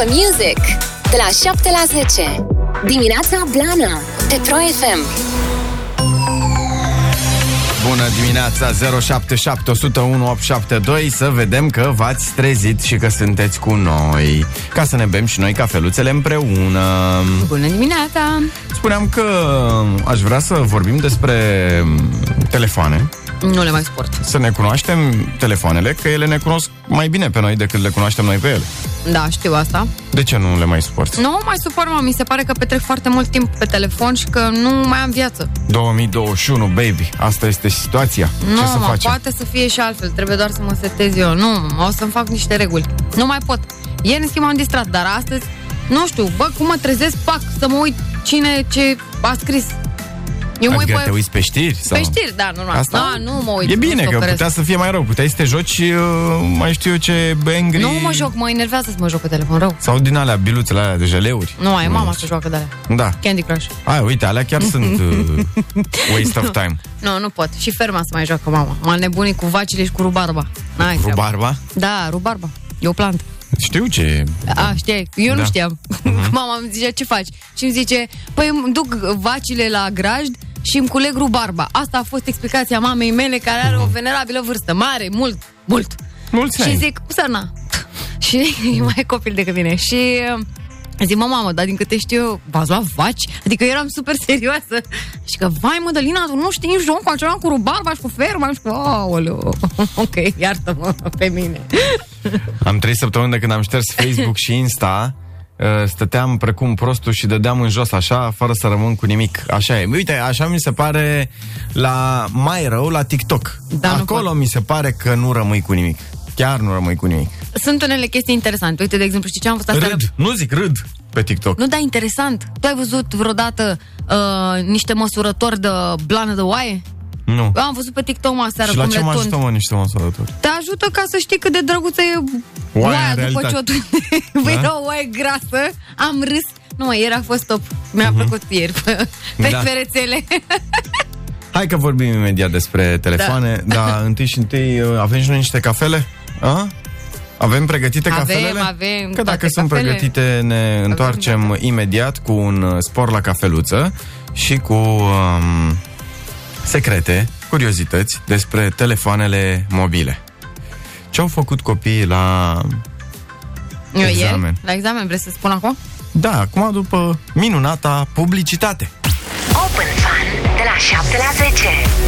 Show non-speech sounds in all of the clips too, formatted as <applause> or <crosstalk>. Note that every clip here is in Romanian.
for Music de la 7 la 10. Dimineața Blana pe Pro FM. Bună dimineața 077 101 872 Să vedem că v-ați trezit și că sunteți cu noi Ca să ne bem și noi cafeluțele împreună Bună dimineața! Spuneam că aș vrea să vorbim despre telefoane Nu le mai sport. Să ne cunoaștem telefoanele Că ele ne cunosc mai bine pe noi decât le cunoaștem noi pe ele Da, știu asta. De ce nu le mai sporți? Nu mai supăr, mă, mi se pare că petrec foarte mult timp pe telefon și că nu mai am viață. 2021, baby Asta este situația Nu, Ce să mă, facem? poate să fie și altfel, trebuie doar să mă setez eu. Nu, mă, o să-mi fac niște reguli. Nu mai pot. Ieri, în schimb, am distrat, dar astăzi, nu știu, bă, cum mă trezesc, pac, să mă uit cine ce a scris. Eu mă uit Adică pe, te uiți pe știri? Sau? pe știri, da, normal. Asta? Da, nu mă uit. E nu bine, că stopăresc. putea să fie mai rău. Puteai să te joci, uh, mai știu eu ce, Angry... Nu mă joc, mă enervează să mă joc pe telefon, rău. Sau din alea, biluțele alea de jeleuri. Nu, ai mama să joacă de alea. Da. Candy Crush. Ai, uite, alea chiar <laughs> sunt uh, waste of time. Nu, nu pot. Și ferma să mai joacă mama. M-a nebunit cu vacile și cu rubarba. N-ai treabă. Rubarba? Da, rubarba. E o plantă. Știu ce... A, știai? Eu nu Da. știam. <laughs> Mama îmi zicea, ce faci? Și îmi zice, păi îmi duc vacile la grajd și îmi culeg rubarba. Asta a fost explicația mamei mele, care are o venerabilă vârstă. Mare, mult, mult. Mulți Și ani. zic, Usana. și <laughs> e mai copil decât mine. Și uh, zic, mă, mamă, dar din câte știu eu, v-ați luat vaci? Adică eu eram super <laughs> serioasă. Și că, vai, Mădălina, tu nu știi jocul acela cu rubarba și cu ferma și cu... Aoleu. <laughs> ok, iartă-mă pe mine. Am trei săptămâni de când am șters Facebook și Insta, uh, stăteam precum prostul și dădeam în jos așa, fără să rămân cu nimic. Așa e. Uite, așa mi se pare la mai rău la TikTok. Da, nu Acolo pot. mi se pare că nu rămâi cu nimic. Chiar nu rămâi cu nimic. Sunt unele chestii interesante. Uite, de exemplu, știi ce am fost aseară? Râd. Nu zic râd pe TikTok. Nu, da, interesant. Tu ai văzut vreodată uh, niște măsurători de blană de oaie? Nu. Eu am văzut pe TikTok mă aseară Și la cum ce le mă tund. ajută, mă, niște măsurători? Te ajută ca să știi cât de drăguță e Oaia oaia în după ce o realitate. tunde. Păi Da? era o oaie grasă, am râs. Nu, mă, ieri a fost top. Mi-a plăcut ieri pe, pe Mhm. Da. pe rețele. Hai că vorbim imediat despre telefoane, da. dar întâi și întâi uh, avem și noi niște cafele? A? Avem pregătite Avem, cafelele? avem Că dacă toate sunt cafele. pregătite, ne întoarcem da. imediat cu un uh, spor la cafeluță și cu um, secrete, curiozități despre telefoanele mobile. Ce au făcut copiii la... Eu Examen. ieri, la examen, vrei să spun acum? Da, acum după minunata publicitate. Open Fun de la 7 la 10.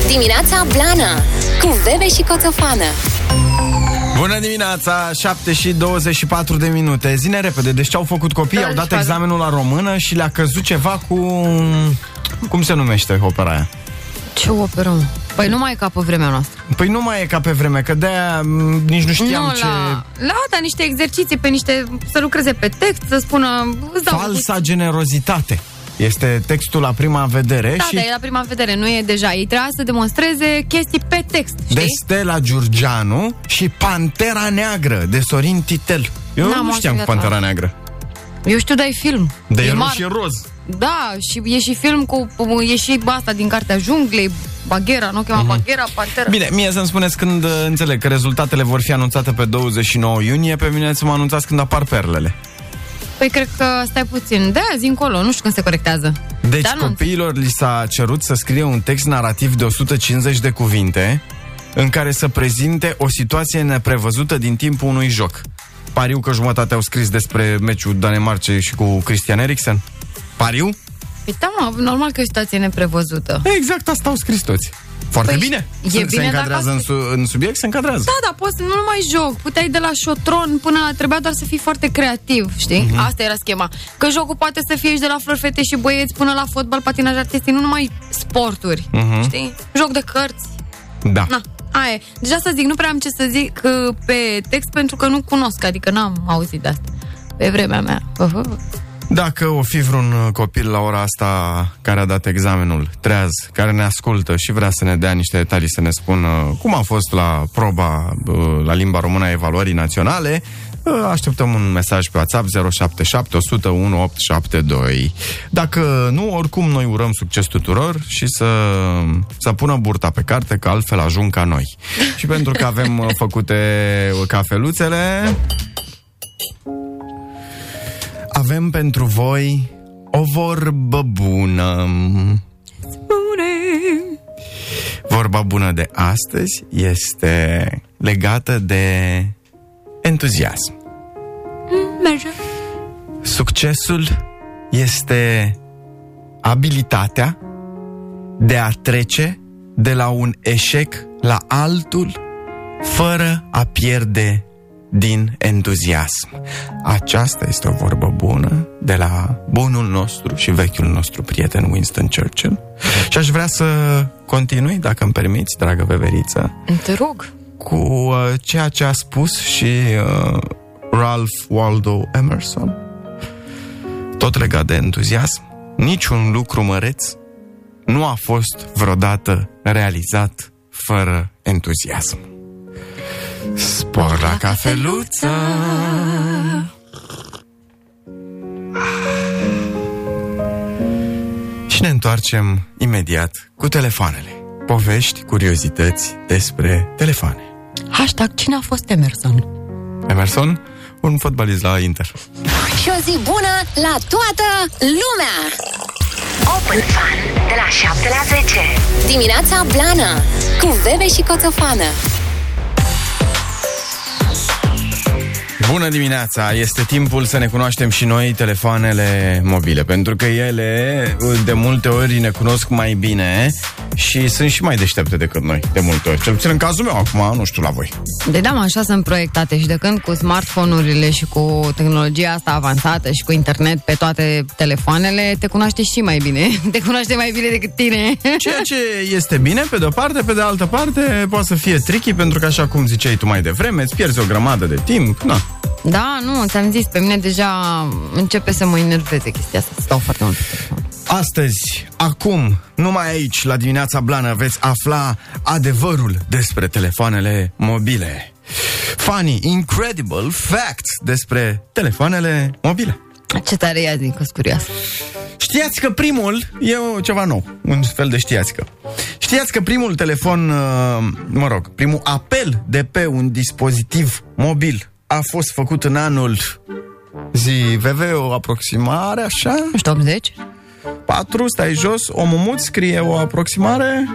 Dimineața Blana cu Bebe și Coțofană. Bună dimineața, 7 și 24 de minute Zine repede, deci ce au făcut copiii? Da, Au dat și examenul la română și le-a căzut ceva cu... Cum se numește opera aia? Ce operă, mă? Păi nu mai e ca pe vremea noastră. Păi nu mai e ca pe vreme, că de-aia m, nici nu știam nu, ce... la, la da, niște exerciții pe niște, să lucreze pe text, să spună, îți dau Falsa generozitate. Este textul la prima vedere Da, și dar e la prima vedere, nu e deja. Ei trebuia să demonstreze chestii pe text, știi? de Stella Giurgianu și Pantera Neagră de Sorin Titel. Eu N-am nu știam cu auzit de Pantera asta. Neagră. Eu știu, dar e film. De e e mar- roșie roz. Da, și e și film cu... E și asta din cartea junglei, Baghera, nu o chema Baghera, Pantera. Mhm. Bine, mie să-mi spuneți când uh, înțeleg că rezultatele vor fi anunțate pe 29 iunie, pe mine să mă anunțați când apar perlele. Păi cred că stai puțin. De azi încolo, nu știu când se corectează. Deci Dar nu. copiilor li s-a cerut să scrie un text narrativ de 150 de cuvinte în care să prezinte o situație neprevăzută din timpul unui joc. Pariu că jumătate au scris despre meciul Danemarcei și cu Christian Eriksen? Pariu? Păi da, mă, normal că e o situație neprevăzută. Exact asta au scris toți. Foarte Păi, bine. e se, se bine dacă încadrează în, ați- su- în subiect, se încadrează. Da, da, poți să nu mai joc. Puteai de la șotron până la... Trebuia doar să fii foarte creativ, știi? Mhm. Asta era schema. Că jocul poate să fie și de la flori, fete și băieți până la fotbal, patinaj artistic, nu numai sporturi, știi? Joc de cărți. Da. Na, aia e. Deja să zic, nu prea am ce să zic uh, pe text pentru că nu cunosc, adică n-am auzit de asta. Pe vremea mea. Uh-huh. Dacă o fi vreun uh, copil la ora asta care a dat examenul treaz, care ne ascultă și vrea să ne dea niște detalii, să ne spună cum a fost la proba uh, la limba română a evaluării naționale, uh, așteptăm un mesaj pe WhatsApp 077 101 872. Dacă nu, oricum noi urăm succes tuturor și să, să pună burta pe carte, că altfel ajung ca noi. <laughs> Și pentru că avem uh, făcute cafeluțele, avem pentru voi o vorbă bună. Spune. Vorba bună de astăzi este legată de entuziasm. Merge. Succesul este abilitatea de a trece de la un eșec la altul fără a pierde din entuziasm. Aceasta este o vorbă bună de la bunul nostru și vechiul nostru prieten Winston Churchill. Și aș vrea să continui, dacă îmi permiți, dragă veveriță, Te rog. Cu uh, ceea ce a spus și uh, Ralph Waldo Emerson. Tot legat de entuziasm, niciun lucru măreț nu a fost vreodată realizat fără entuziasm. Spor la cafeluță! Și ne întoarcem imediat cu telefoanele. Povești, curiozități despre telefoane. Hashtag cine a fost Emerson? Emerson, un fotbalist la Inter. Și o zi bună la toată lumea! Open Fun de la 7 la 10. Dimineața Blana cu Bebe și Coțofană. Bună dimineața! Este timpul să ne cunoaștem și noi telefoanele mobile, pentru că ele de multe ori ne cunosc mai bine și sunt și mai deștepte decât noi, de multe ori. Cel puțin în cazul meu, acum nu știu la voi. De da, mă, așa sunt proiectate și de când cu smartphone-urile și cu tehnologia asta avansată și cu internet pe toate telefoanele, te cunoaște și mai bine. <laughs> Te cunoaște mai bine decât tine. Ceea ce <laughs> este bine, pe de-o parte, pe de altă parte, poate să fie tricky, pentru că, așa cum ziceai tu mai devreme, îți pierzi o grămadă de timp. Na. Da, nu, ți-am zis, pe mine deja începe să mă enerveze chestia asta, să stau foarte mult pe telefon. Astăzi, acum, numai aici, la dimineața blană, veți afla adevărul despre telefoanele mobile. Funny, incredible facts despre telefoanele mobile. Ce tare e azi, că curioasă. Știați că primul e o- ceva nou, un fel de știați că. Știați că primul telefon, uh, mă rog, primul apel de pe un dispozitiv mobil a fost făcut în anul zi VV, o aproximare, așa? Nu știu, 80? 4, stai jos, o mumut, scrie o aproximare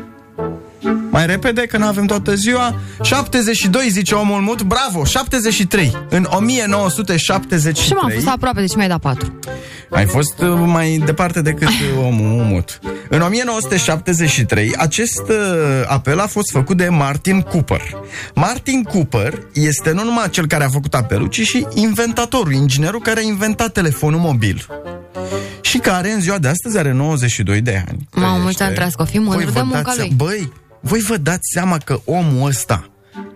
mai repede, că nu avem toată ziua 72, zice omul mut, bravo, 73 În 1973 Și m-am fost aproape, deci mi-ai dat 4. ai fost uh, mai departe decât uh, omul mut. În 1973, acest uh, apel a fost făcut de Martin Cooper. Martin Cooper este nu numai cel care a făcut apelul, ci și inventatorul, inginerul care a inventat telefonul mobil. Și care în ziua de astăzi are 92 de ani. Mamă, mulți Trăiește. ani trăiască, o fi mândru Voi de vă munca dați lui. se- Băi, voi vă dați seama că omul ăsta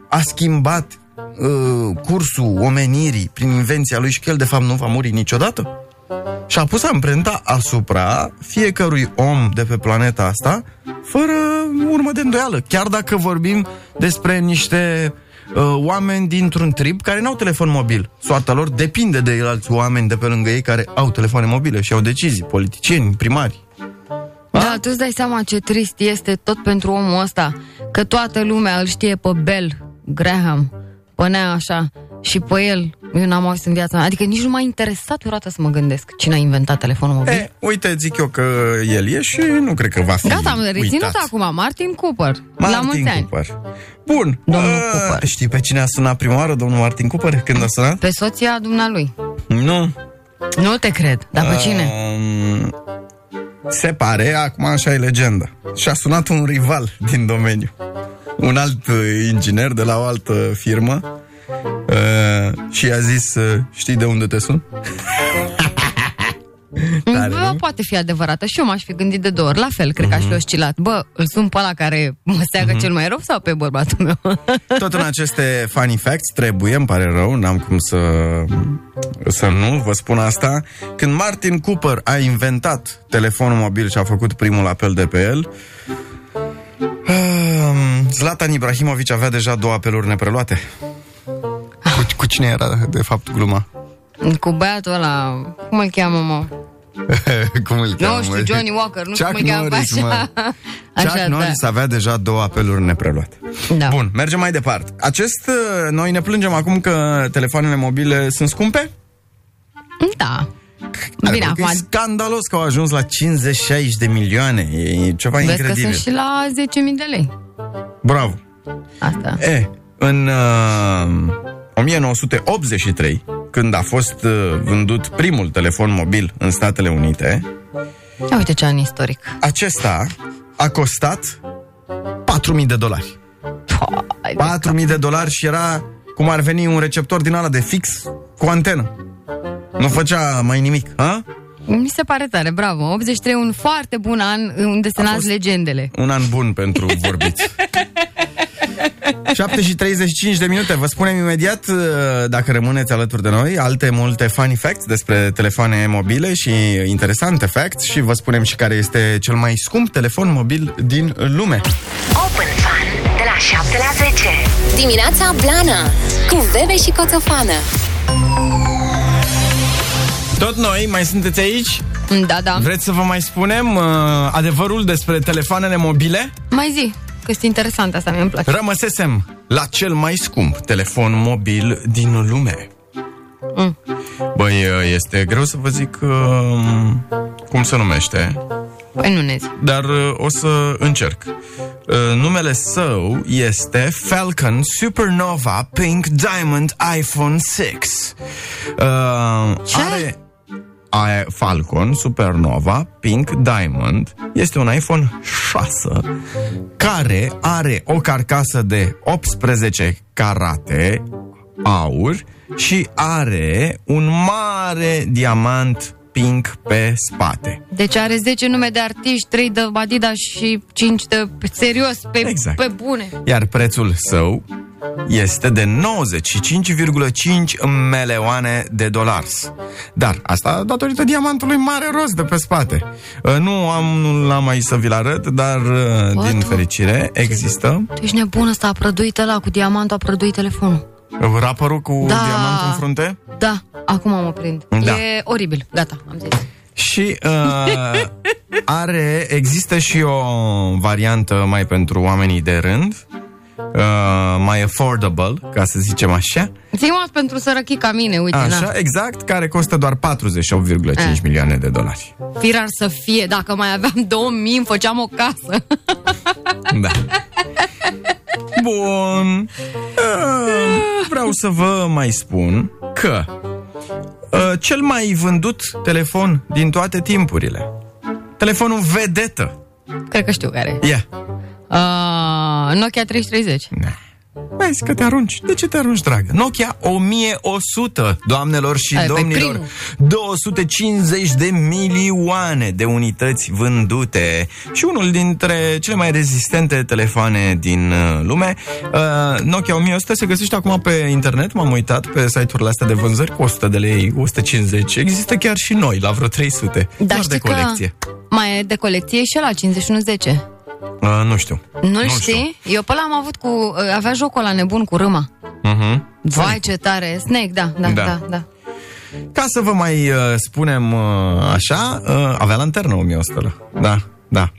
a schimbat uh, cursul omenirii prin invenția lui și că el de fapt nu va muri niciodată? Și a pus amprenta asupra fiecărui om de pe planeta asta fără urmă de îndoială. Chiar dacă vorbim despre niște uh, oameni dintr-un trib care n-au telefon mobil. Soarta lor depinde de alți oameni de pe lângă ei care au telefoane mobile și au decizii, politicieni, primari. Da, tu îți dai seama ce trist este tot pentru omul ăsta, că toată lumea îl știe pe Bell Graham, pe nea așa, și pe el, eu n-am auzit în viața mea. Adică nici nu m-a interesat vreodată să mă gândesc cine a inventat telefonul mobil. E, uite, zic eu că el e și nu cred că va fi Gata, am reținut uitat. acum, Martin Cooper, Martin la mulți ani. Cooper. Bun. Domnul uh, Cooper. Știi pe cine a sunat prima oară, domnul Martin Cooper, când a sunat? Pe soția dumnealui. Nu. Nu te cred, dar pe cine? Um, se pare, acum așa e legenda. Și a sunat un rival din domeniu. Un alt uh, inginer de la o altă firmă uh, și i-a zis, uh, știi de unde te sun? <laughs> tare, Bă, nu? Mhm. poate fi adevărată și eu m-aș fi gândit de două ori. La fel, cred că aș fi oscilat. Bă, îl sun pe ăla care mă seagă cel mai rău sau pe bărbatul meu? <laughs> Tot în aceste funny facts trebuie, îmi pare rău, n-am cum să, să nu vă spun asta. Când Martin Cooper a inventat telefonul mobil și a făcut primul apel de pe el, um, Zlatan Ibrahimovic avea deja două apeluri nepreluate. Cu, cu cine era, de fapt, gluma? Cu băiatul ăla, cum îl cheamă, mă? <laughs> cum îl cheamă? Nu știu, mă? Johnny <laughs> Walker, nu știu Chuck cum îl cheamă pe Norris, așa. mă. <laughs> Așa, Chuck da. Norris avea deja două apeluri nepreluate. Da. Bun, mergem mai departe. Acest, uh, noi ne plângem acum că telefoanele mobile sunt scumpe? Da. Bine, acum... acum- E scandalos că au ajuns la 50-60 de milioane. E ceva Vezi că incredibil. sunt și la 10.000 de lei. Bravo. Asta. E, în uh, 1983, când a fost uh, vândut primul telefon mobil în Statele Unite, Ia uite ce an istoric. acesta a costat 4.000 de dolari. Hai, 4.000 de dolari și era cum ar veni un receptor din ala de fix cu antenă. Nu făcea mai nimic, ha? Mi se pare tare, bravo. 83 un foarte bun an unde se A nasc fost- legendele. Un an bun pentru vorbiți. <laughs> <laughs> 7 și 35 de minute. Vă spunem imediat, uh, dacă rămâneți alături de noi, alte multe funny facts despre telefoane mobile și interesante facts și vă spunem și care este cel mai scump telefon mobil din lume. Open Fun de la 7 la 10. Dimineața Blana cu Bebe și Coțofană. Tot noi, mai sunteți aici? Da, da. Vreți să vă mai spunem uh, adevărul despre telefoanele mobile? Mai zi, că este interesant asta, mi-e place. Rămăsesem la cel mai scump telefon mobil din lume. Mm. Băi, uh, este greu să vă zic uh, cum se numește, Păi nu ne zi. dar uh, o să încerc. Uh, numele său este Falcon Supernova Pink Diamond iPhone 6. Uh, Ce? Are a- Falcon Supernova Pink Diamond. Este un iPhone 6 care are o carcasă de 18 carate aur și are un mare diamant pink pe spate. Deci are 10 nume de artiști, 3 de Adidas și 5 de... Serios, pe, Exact. pe bune. Iar prețul său este de 95,5 milioane de dolari. Dar asta datorită diamantului mare roz de pe spate. Uh, Nu am nu l-am mai să vi-l arăt, dar uh, Bă, din tu- fericire există Tu ești nebun ăsta, a prăduit ăla cu diamantul, a prăduit telefonul. Rapărul cu Da. diamant în frunte. Da, acum mă prind. Da. E oribil, gata, am zis. Și uh, are, există și o variantă mai pentru oamenii de rând, uh, mai affordable, ca să zicem așa. Zi-mă pentru sărăchii ca mine, uite, Așa, na. exact, care costă doar 48,5 Eh. milioane de dolari. Firar să fie, dacă mai aveam 2000, îmi făceam o casă. Da. <laughs> Bun. Uh, Vreau să vă mai spun că uh, cel mai vândut telefon din toate timpurile, telefonul vedetă, Cred că știu care e. e. Yeah. Uh, Nokia 3030. Vezi că te arunci. De ce te arunci, dragă? Nokia 1100, doamnelor și Ai, păi domnilor. primul. 250 de milioane de unități vândute și unul dintre cele mai rezistente telefoane din uh, lume. Uh, Nokia 1100 se găsește acum pe internet, m-am uitat pe site-urile astea de vânzări cu 100 de lei, 150. Există chiar și noi, la vreo 300. Dar doar de știi colecție. că mai e de colecție și la 5110. Uh, nu știu. Nu-l știu. știi? Eu pe ăla am avut cu... uh, Avea jocul ăla nebun cu râma. Uh-huh. Vai, ce tare! Snake, da, da, Da. da, da. Ca să vă mai uh, spunem uh, așa, uh, avea lanternă 1100 Da, da.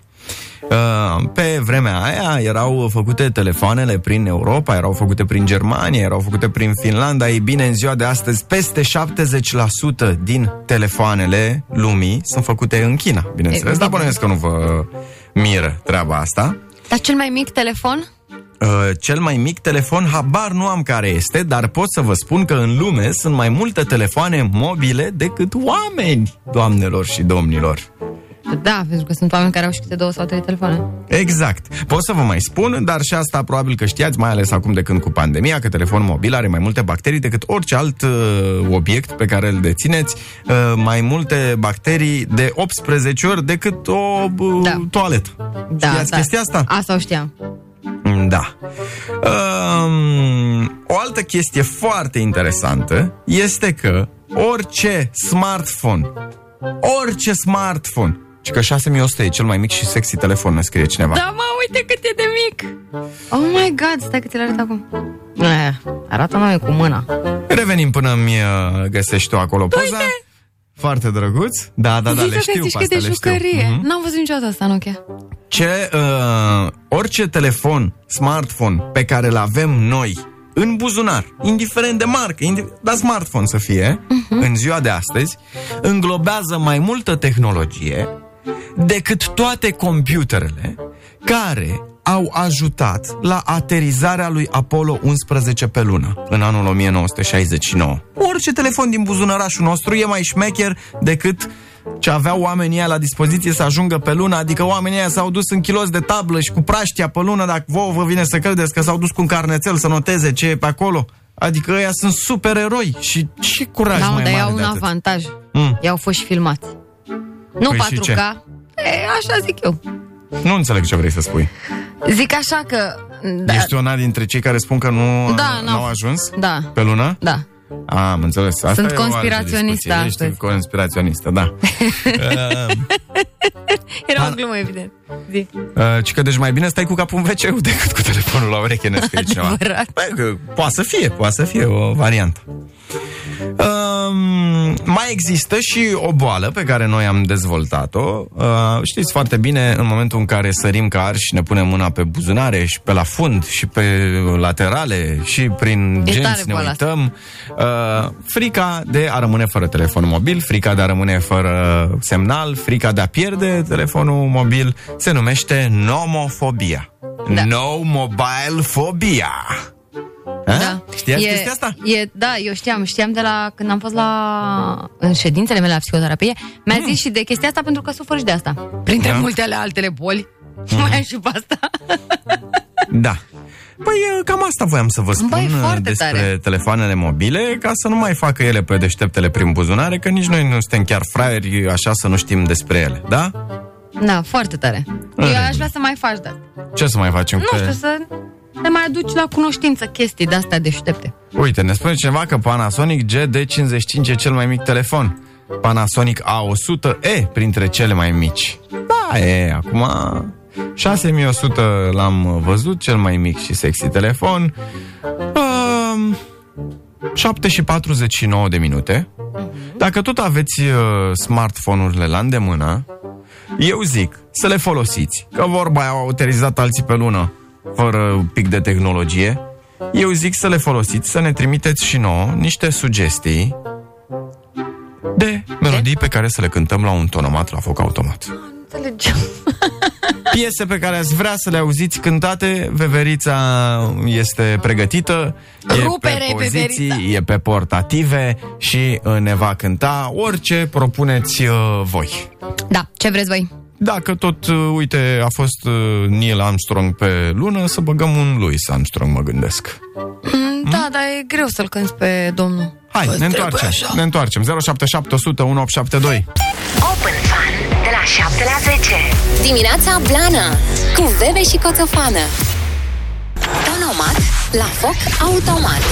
Uh, pe vremea aia erau făcute telefoanele prin Europa, erau făcute prin Germania, erau făcute prin Finlanda. Ei bine, în ziua de astăzi, peste 70% din telefoanele lumii sunt făcute în China, bineînțeles. Evident. Dar bănuiesc că nu vă miră treaba asta. Dar cel mai mic telefon? Uh, cel mai mic telefon, habar nu am care este, dar pot să vă spun că în lume sunt mai multe telefoane mobile decât oameni, doamnelor și domnilor. Da, pentru că sunt oameni care au și câte două sau trei telefoane. Exact. Pot să vă mai spun, dar și asta probabil că știați, mai ales acum de când cu pandemia, că telefonul mobil are mai multe bacterii decât orice alt uh, obiect pe care îl dețineți, uh, mai multe bacterii de 18 ori decât o uh, Da. toaletă. Da, Știați da. chestia asta? Asta o știam. Da. Um, o altă chestie foarte interesantă este că orice smartphone, orice smartphone, și că 6100 e cel mai mic și sexy telefon, ne scrie cineva. Da, mă, uite cât e de mic! Oh my god, stai că ți-l arăt acum. Eh, arată mai cu mâna. Revenim până mi uh, găsești tu acolo poza. Uite! Foarte drăguț. Da, da, da, Zici le că știu zici pe că astea, de le știu. jucărie. Mhm. N-am văzut niciodată asta, Nokia. Ce, uh, orice telefon, smartphone pe care îl avem noi în buzunar, indiferent de marcă, indi- dar smartphone să fie, uh-huh. în ziua de astăzi, înglobează mai multă tehnologie decât toate computerele care au ajutat la aterizarea lui Apollo 11 pe lună în anul 1969. Orice telefon din buzunărașul nostru e mai șmecher decât ce aveau oamenii ăia la dispoziție să ajungă pe lună, adică oamenii ăia s-au dus în kilos de tablă și cu praștia pe lună, dacă vouă vă vine să credeți că s-au dus cu un carnețel să noteze ce e pe acolo. Adică ăia sunt supereroi și ce curaj Da, mai dar mare iau de un atât. avantaj. Mm. Ei au fost și filmați. Nu Păi și 4K. ce? E, așa zic eu. Nu înțeleg ce vrei să spui. Zic așa că... Da, Ești una dintre cei care spun că nu Da, n-au n-au- ajuns Da. pe lună? da. A, am înțeles. Asta Sunt e o altă conspiraționistă discuție. Ești astăzi. conspiraționistă, da. <laughs> uh, Era Har- o glumă, evident. Zi. uh, ci că deci mai bine stai cu capul în wc decât cu telefonul la ureche, ne scrie cineva. Adevărat. Bă, că poate să fie, poate să fie o variantă. Um, mai există și o boală pe care noi am dezvoltat-o. Uh, știți foarte bine, în momentul în care sărim ca arși și ne punem mâna pe buzunare și pe la fund și pe laterale și prin E tare genți ne boala asta. uităm, uh, frica de a rămâne fără telefon mobil, frica de a rămâne fără semnal, frica de a pierde telefonul mobil, se numește nomofobia. Da. No mobile phobia. A? Da. Știați e, chestia asta? E, da, eu știam. Știam de la când am fost la în ședințele mele la psihoterapie. Mi-a zis și de chestia asta pentru că sufăr și de asta. Printre Da. multe ale altele boli. Mai am și pe asta. Da. Păi e, cam asta voiam să vă spun Băi, foarte despre tare. telefoanele mobile, ca să nu mai facă ele pe deșteptele prin buzunare, că nici noi nu suntem chiar fraieri așa să nu știm despre ele, da? Da, foarte tare. În Eu aș regulă. vrea să mai faci de asta. Ce să mai facem? Nu știu, să te mai aduci la cunoștință chestii de astea deștepte. Uite, ne spune cineva că Panasonic GD55 e cel mai mic telefon. Panasonic A100e printre cele mai mici. Da, e, acum 6100 l-am văzut, cel mai mic și sexy telefon. Um, 7 și 49 de minute. Dacă tot aveți uh, smartphone-urile la îndemână, eu zic să le folosiți. Că vorba aia au utilizat alții pe lună fără pic de tehnologie. Eu zic să le folosiți, să ne trimiteți și nouă niște sugestii de melodii pe care să le cântăm la un tonomat la foc automat. Înțelegem. <laughs> Piese pe care ați vrea să le auziți cântate, Veverița este pregătită, Rupere, e pe poziții, Veverița. e pe portative și uh, ne va cânta orice propuneți uh, voi. Da, ce vreți voi? Dacă tot, uh, uite, a fost uh, Neil Armstrong pe lună, să băgăm un Louis Armstrong, mă gândesc. Mm, Da, dar e greu să-l cânti pe domnul. Hai, ne întoarcem, ne întoarcem. 077 100 1872. Open Fun de la 7 la 10. Dimineața Blana cu Bebe și Coțofană. Tonomat la foc automat.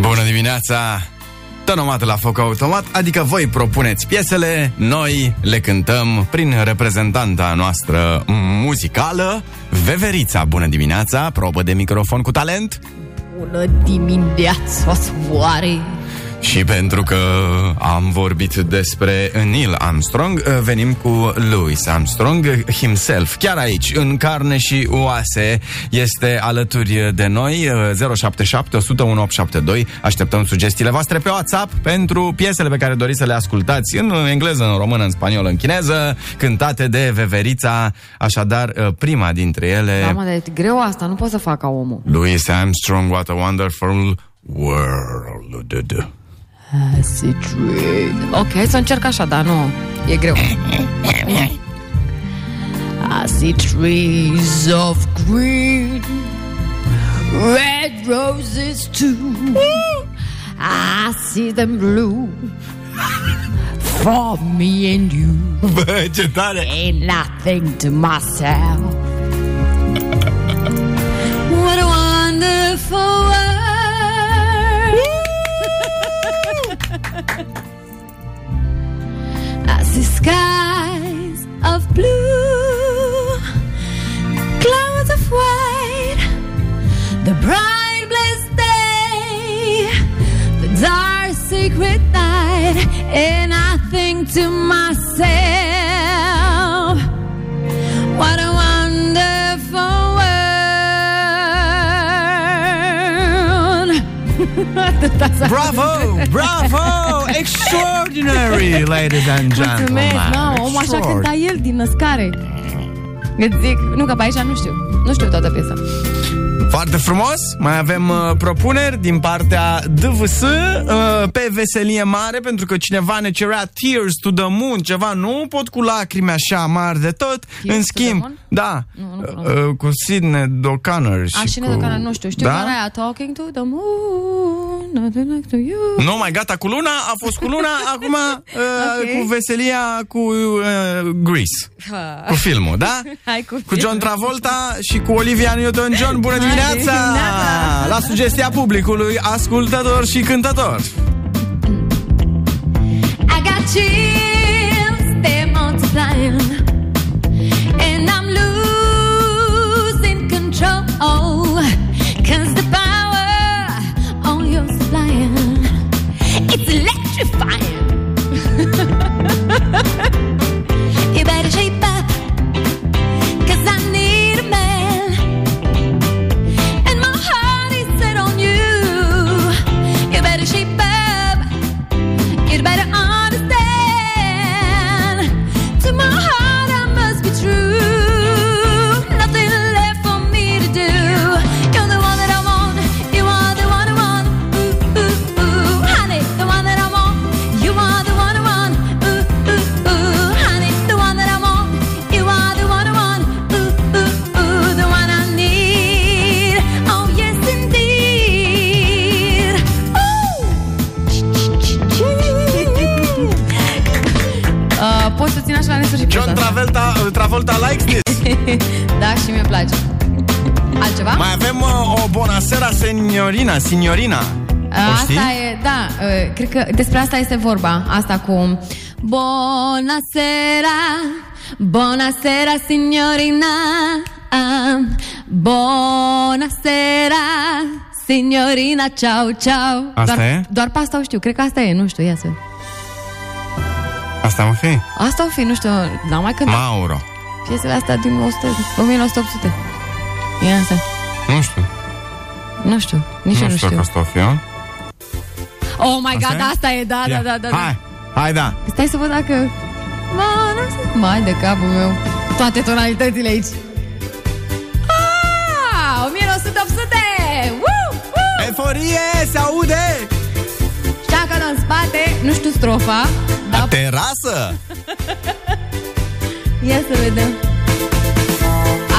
Bună dimineața! Tonomat la foc automat, adică voi propuneți piesele, noi le cântăm prin reprezentanta noastră muzicală, Veverița. Bună dimineața, probă de microfon cu talent. Bună dimineața, soare! Și pentru că am vorbit despre Neil Armstrong, venim cu Louis Armstrong himself. Chiar aici, în carne și oase, este alături de noi 077 100 1872. Așteptăm sugestiile voastre pe WhatsApp pentru piesele pe care doriți să le ascultați în engleză, în română, în spaniolă, în chineză, cântate de Veverița. Așadar, prima dintre ele... Da, mă, dar e greu asta, nu pot să fac ca omul. Louis Armstrong, what a wonderful world. Acid rain. Ok, hai să încerc așa, dar nu, e greu. I see trees of green, red roses too. I see them blue for me and you. Bă, ce tare! Ain't nothing to myself. What a wonderful world. I the skies of blue, clouds of white, the bright blessed day, the dark secret night, and I think to myself, what a wonderful Bravo! Bravo! Extraordinary, ladies and gentlemen. Mulțumesc, mamă, omul așa cânta el din născare. Îți zic, nu că pe aici nu știu. Nu știu toată piesa. Foarte frumos, mai avem uh, propuneri din partea DVS uh, pe veselie mare, pentru că cineva ne cerea Tears to the Moon, ceva, nu pot cu lacrimi așa mari de tot. Tears În to the schimb, Moon? da, Nu, nu uh, cunosc. uh, cu Sidney O'Connor și Așa cu... de care nu știu. Știu da? da? aia Talking to the moon, nothing like to you. Nu, mai gata cu luna, a fost cu luna, <laughs> acum uh, Ok. cu veselia cu uh, Grease, Ha. cu filmul, da? <laughs> Hai cu Cu John Travolta și cu Olivia Newton-John. Bună Hai, dimineața! Dimineața! La sugestia publicului, ascultător și cântător. I got chills, they're multiplying. And I'm losing control. Cause the power on you're supplying, it's electrifying. <laughs> John piesa asta. Travolta, Travolta likes this. <laughs> Da, și mi-e place. Altceva? Mai avem uh, o bonasera signorina, signorina. O știi? Asta e, da, uh, cred că despre asta este vorba. Asta cu Buonasera, buonasera signorina ah, Buonasera, signorina, ciao, ciao Asta doar, e? Doar pe asta o știu, cred că asta e, nu știu, ia să Asta mă fi? Asta o fi, nu știu, n-am mai cântat Mauro. piesele astea din 100, 1900 Ia să, Nu știu. nu știu, nici eu nu nu știu știu că asta o fi, eu. Oh my Asta god, e? asta e, da, da, Ia. da, da, da. Hai, hai da. Stai să văd dacă... Mai de capul meu. Toate tonalitățile aici. Ah, 1900! Woo! Woo! Eforie, se aude! Șteacănă în spate, nu știu strofa, La dar terasă! ia să vedem.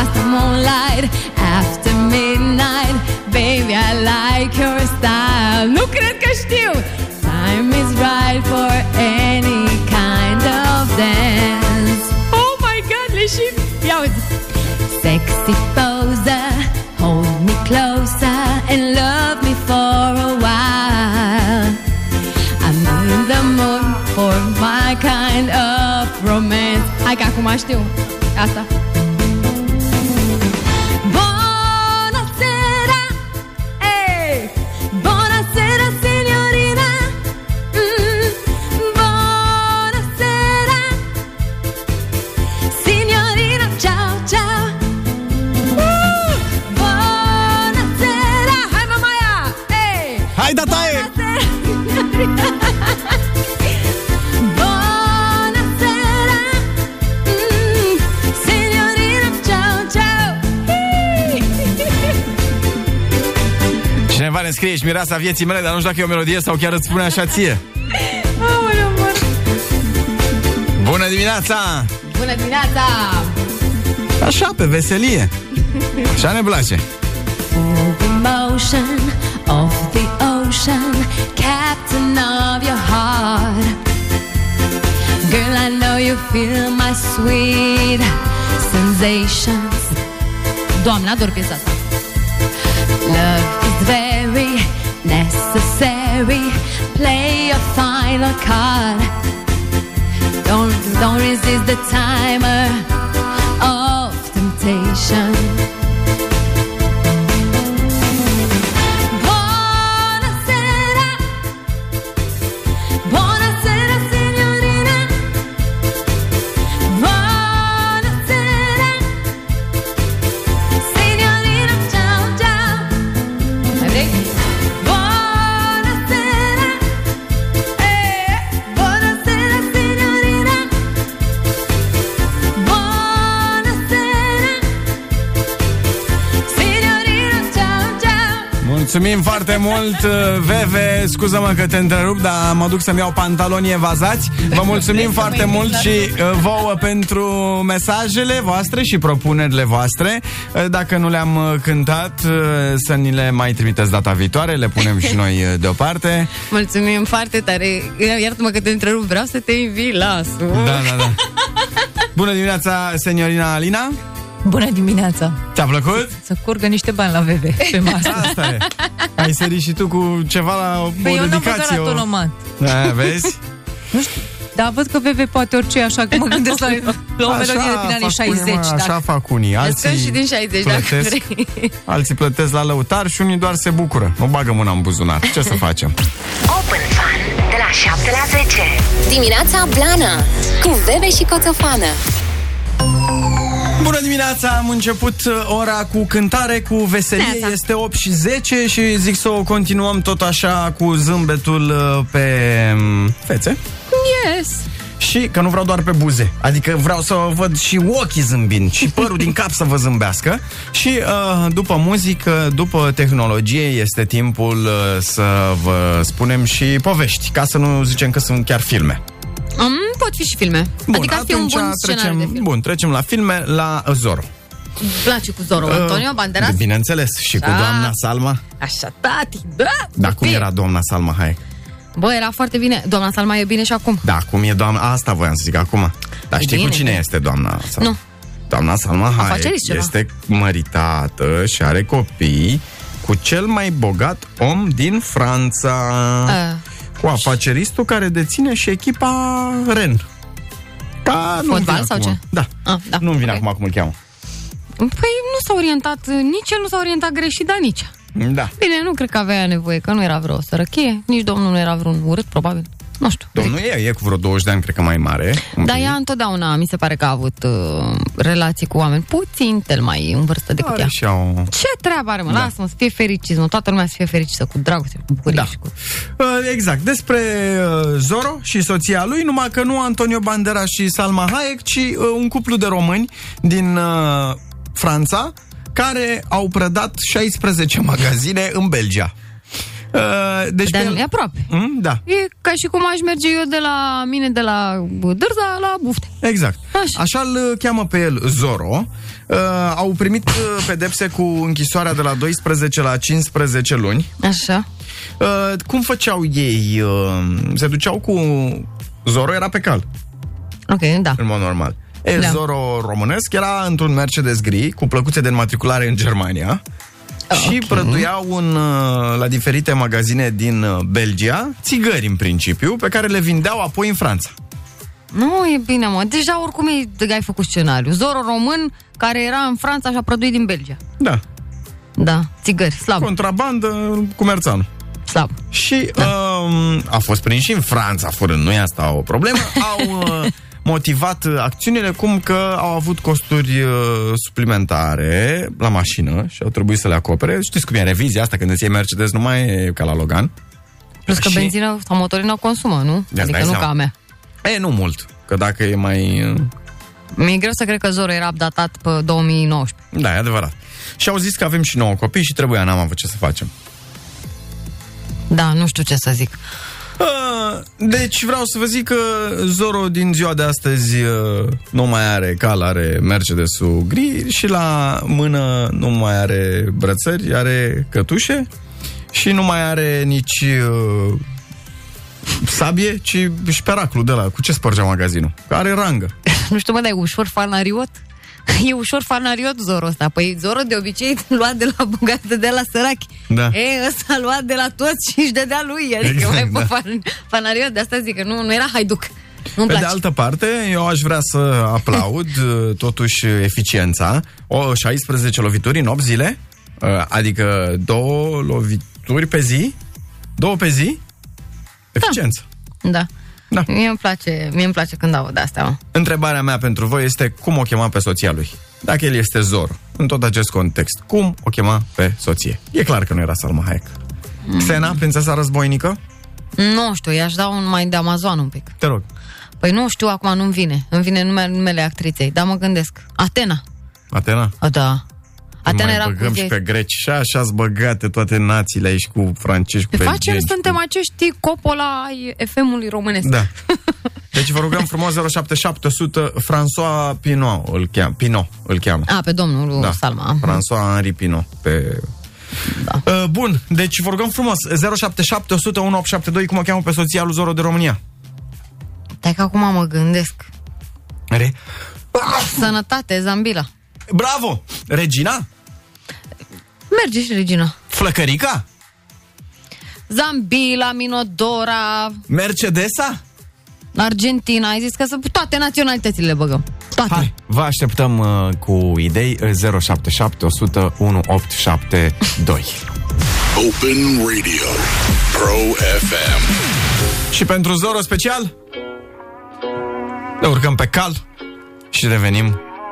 Asta moonlight, after midnight Baby, I like your style. Nu cred că știu. Time is right for any kind of dance. Oh my god, leșin Ia uite. Sexy poser Hold me closer Hai că acum știu Asta Buonasera ne scrie, ești mireasa vieții mele, dar nu știu dacă e o melodie sau chiar îți spune așa ție. Aoleu, mor. Bună dimineața! Bună dimineața! Așa, pe veselie. Așa ne place. The motion of the ocean, captain of your heart. Girl, I know you feel my sweet sensations. Doamne, ador piesa asta. Love is very necessary. Play your final card. Don't don't resist the timer of temptation. Mulțumim foarte mult, uh, Veve. Scuză-mă că te întrerup, dar mă duc să-mi iau pantaloni evazați. Vă mulțumim foarte mult și uh, vouă pentru mesajele voastre și propunerile voastre. Uh, dacă nu le-am cântat, să ni le mai trimiteți data viitoare, le punem și noi deoparte. Mulțumim foarte tare. Iartă-mă că te întrerup, vreau să te invit la Da, da, da. Bună dimineața, seniorina Alina. Bună dimineața! Ți-a plăcut? Să curgă niște bani la VV pe <laughs> masă. Asta e. Ai sărit și tu cu ceva la păi o eu dedicație. Eu n-am Da, vezi? <laughs> Nu știu, dar văd că VV poate orice, așa că mă <laughs> gândesc la, la o melodie de prin anii 60. Unii, mă, așa dacă... fac unii. Alții și din 60, plătesc, dacă vrei. Alții plătesc la lăutar și unii doar se bucură. Nu bagă mâna în buzunar. Ce să facem? Open Fun de la 7 la 10. Dimineața Blana cu Bebe și Coțofană. Bună dimineața, am început uh, ora cu cântare, cu veselie, Neața. este 8 și 10 și zic să o continuăm tot așa cu zâmbetul uh, pe um, fețe. Yes! Și că nu vreau doar pe buze, adică vreau să văd și ochii zâmbind și părul din cap să vă zâmbească. Și uh, după muzică, după tehnologie, este timpul uh, să vă spunem și povești, ca să nu zicem că sunt chiar filme. Um, pot fi și filme. Bun, adică ar fi un bun trecem, de film. Bun, trecem la filme, la Zorro. Îmi place cu Zorro, uh, Antonio Banderas? Bineînțeles, și cu doamna Salma. Așa, tati, da! Dar cum era doamna Salma Hayek? Bă, era foarte bine. Doamna Salma e bine și acum. Da, cum e doamna... Asta voiam să zic acum. Dar e știi bine, cu cine bine. este doamna Salma? Nu. Doamna Salma Hayek este măritată și are copii cu cel mai bogat om din Franța. Uh cu afaceristul care deține și echipa Ren. Da, nu Fotbal sau acum. ce? Da. Ah, da. Nu-mi vine okay. acum cum îl cheamă. Păi nu s-a orientat, nici el nu s-a orientat greșit, dar nici. Da. Bine, nu cred că avea nevoie, că nu era vreo sărăchie, nici domnul nu era vreun urât, probabil. Nu știu. Domnul e, e cu vreo 20 de ani, cred că mai mare. Dar ea întotdeauna mi se pare că a avut uh, relații cu oameni puțin tel mai în vârstă decât are ea. Și au... Ce treabă are, mă? Da. Lasă-mă să fie fericit, mă. Toată lumea să fie fericită, cu dragoste, cu bucurie da. și cu... Uh, exact. Despre uh, Zoro și soția lui, numai că nu Antonio Bandera și Salma Hayek, ci uh, un cuplu de români din uh, Franța, care au prădat 16 magazine în Belgia. Uh, deci Dar pe... e aproape. Mm, da. E ca și cum aș merge eu de la mine, de la Dârza la Bufte. Exact. Așa. Așa îl cheamă pe el Zoro. Uh, au primit uh, pedepse cu închisoarea de la 12 la 15 luni. Așa. Uh, cum făceau ei? Uh, se duceau cu... Zoro era pe cal. Ok, da. În mod normal. E, da. Zoro românesc era într-un Mercedes gri cu plăcuțe de înmatriculare în Germania și okay. prăduiau un, uh, la diferite magazine din uh, Belgia țigări în principiu, pe care le vindeau apoi în Franța. Nu e bine, mă. Deja oricum e, ai făcut scenariu. Zoro român care era în Franța și a produit din Belgia. Da. Da, țigări, slab. Contrabandă, comerțan. Slab. Și da. um, a fost prins și în Franța furând, nu e asta o problemă. <laughs> Au uh, motivat uh, acțiunile cum că au avut costuri uh, suplimentare la mașină și au trebuit să le acopere. Știți cum e revizia asta când îți iei Mercedes, nu mai e ca la Logan. Plus că și... benzina sau motorina consumă, nu? De adică nu seama. ca a mea. E, nu mult. Că dacă e mai... Uh, Mi-e greu să cred că Zoro era updatat pe 2019. Da, e adevărat. Și au zis că avem și nouă copii și trebuia, n-am avut ce să facem. Da, nu știu ce să zic. Ah, deci vreau să vă zic că Zoro din ziua de astăzi uh, nu mai are cal, are Mercedes-ul gri și la mână nu mai are brățări, are cătușe și nu mai are nici uh, sabie, ci șperaclu de la. Cu ce spărgea magazinul? Are rangă. <laughs> nu știu, mă, dar e ușor fanariot? <laughs> E ușor fanariot Zoro ăsta. Păi Zoro de obicei lua de la bogată, de la sărachi. Da. E, ăsta lua de la toți și își dădea lui. Adică exact, mai da. fanariot, de asta zic că nu, nu era haiduc. nu Pe place. de altă parte, eu aș vrea să aplaud <laughs> totuși eficiența. O 16 lovituri în 8 zile, adică două lovituri pe zi, două pe zi, eficiență. Da. da. Da. Mie îmi place, mie îmi place când aud asta. Mă. Întrebarea mea pentru voi este cum o chema pe soția lui? Dacă el este Zor, în tot acest context, cum o chema pe soție? E clar că nu era Salma Hayek. Mm. Xena, prințesa războinică? Nu știu, i-aș da un mai de Amazon un pic. Te rog. Păi nu știu, acum nu-mi vine. Îmi vine numele, numele actriței, dar mă gândesc. Atena. Atena? A, da. Aten mai era cu băgăm și gay. pe greci și așa ați băgate toate națiile aici cu francezi, cu Pe facem, belgeni, suntem cu... acești Coppola ai FM-ului românesc. Da. <laughs> Deci vă rugăm frumos 07700 François Pinot îl cheamă. Pinot îl cheamă. A, pe domnul Da. Salma. François Henri Pinot pe Da. Uh, bun, deci vă rugăm frumos 077 100 1872 cum o cheamă pe soția lui Zoro de România. Stai că acum mă gândesc. Re... Sănătate, Zambila. Bravo! Regina? Merge și Regina. Flăcărica? Zambila, Minodora, Mercedesa? Argentina. Ai zis că sunt toate naționalitățile le băgăm. Toate. Hai, vă așteptăm uh, cu idei uh, 077 100 1872. Open Radio. Pro FM. Și pentru Zoro special ne urcăm pe cal și revenim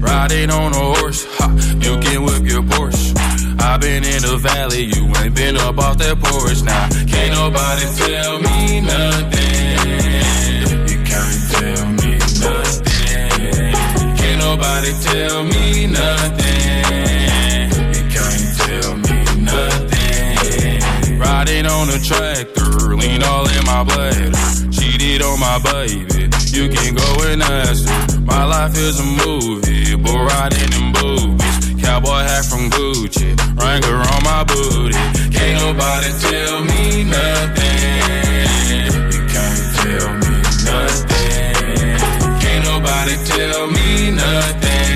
Riding on a horse, ha, you can whip your Porsche. I've been in the valley, you ain't been up off that porch now. Can't nobody tell me nothing. You can't tell me nothing. Can't nobody tell me nothing. You can't tell me nothing. Riding on a tractor, lean all in my bladder. Cheated on my baby, you can go and ask her. My life is a movie, but riding in boobies. Cowboy hat from Gucci, Wrangler on my booty. Can't nobody tell me nothing. You can't tell me nothing. Can't nobody tell me nothing.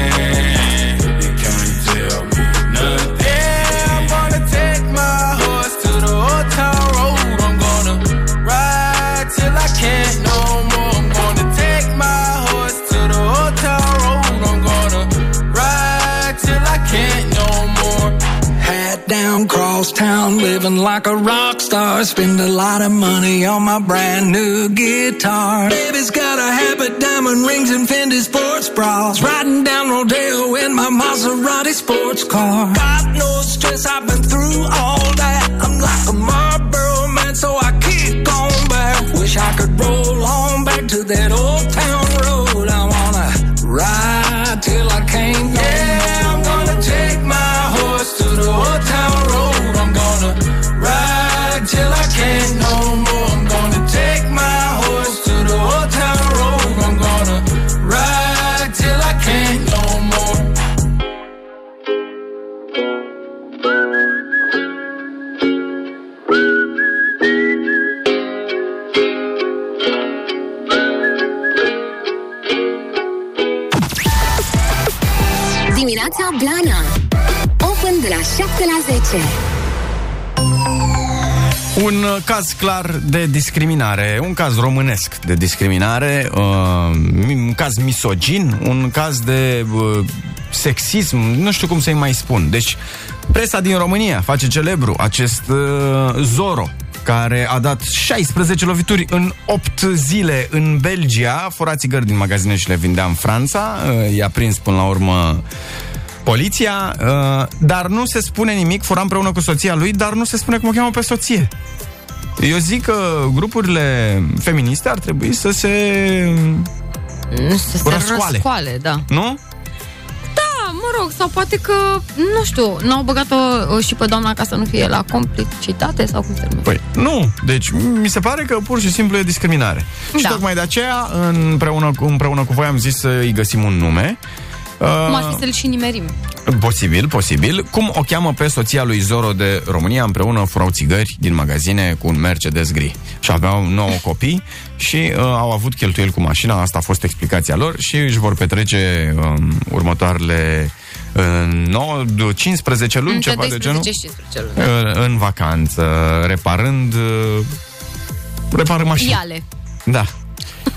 Living like a rock star. Spend a lot of money on my brand new guitar. Baby's got a habit, diamond rings, and Fendi sports bras. Riding down Rodeo in my Maserati sports car. Got no stress, I've been through all that. I'm like a Marlboro man, so I kick on back. Wish I could roll on back to that old town caz clar de discriminare, un caz românesc de discriminare, uh, mi- un caz misogin, un caz de uh, sexism, nu știu cum să-i mai spun. Deci, presa din România face celebru acest uh, Zoro, care a dat 16 lovituri în 8 zile în Belgia, fura țigări din magazine și le vindea în Franța, uh, i-a prins până la urmă poliția, uh, dar nu se spune nimic, fura împreună cu soția lui, dar nu se spune cum o cheamă pe soție. Eu zic că grupurile feministe ar trebui să se... Nu să se Răscoale. răscoale, da. Nu? Da, mă rog, sau poate că, nu știu, n-au băgat-o uh, și pe doamna ca să nu fie la complicitate sau cum se numește. Păi, nu. Deci, mi se pare că pur și simplu e discriminare. Și Da. tocmai de aceea, împreună, cu- împreună cu voi, am zis să-i găsim un nume. Cum ar Uh, fi să-l și nimerim? Posibil, posibil. Cum o cheamă pe soția lui Zoro de România împreună furau țigări din magazine cu un Mercedes gri. Și aveau 9 copii și uh, au avut cheltuieli cu mașina, asta a fost explicația lor și își vor petrece um, următoarele uh, 9, 15 luni, Între ceva de 12 genul, și 15 luni. uh, în vacanță, reparând uh, reparând mașini. Iale. Da.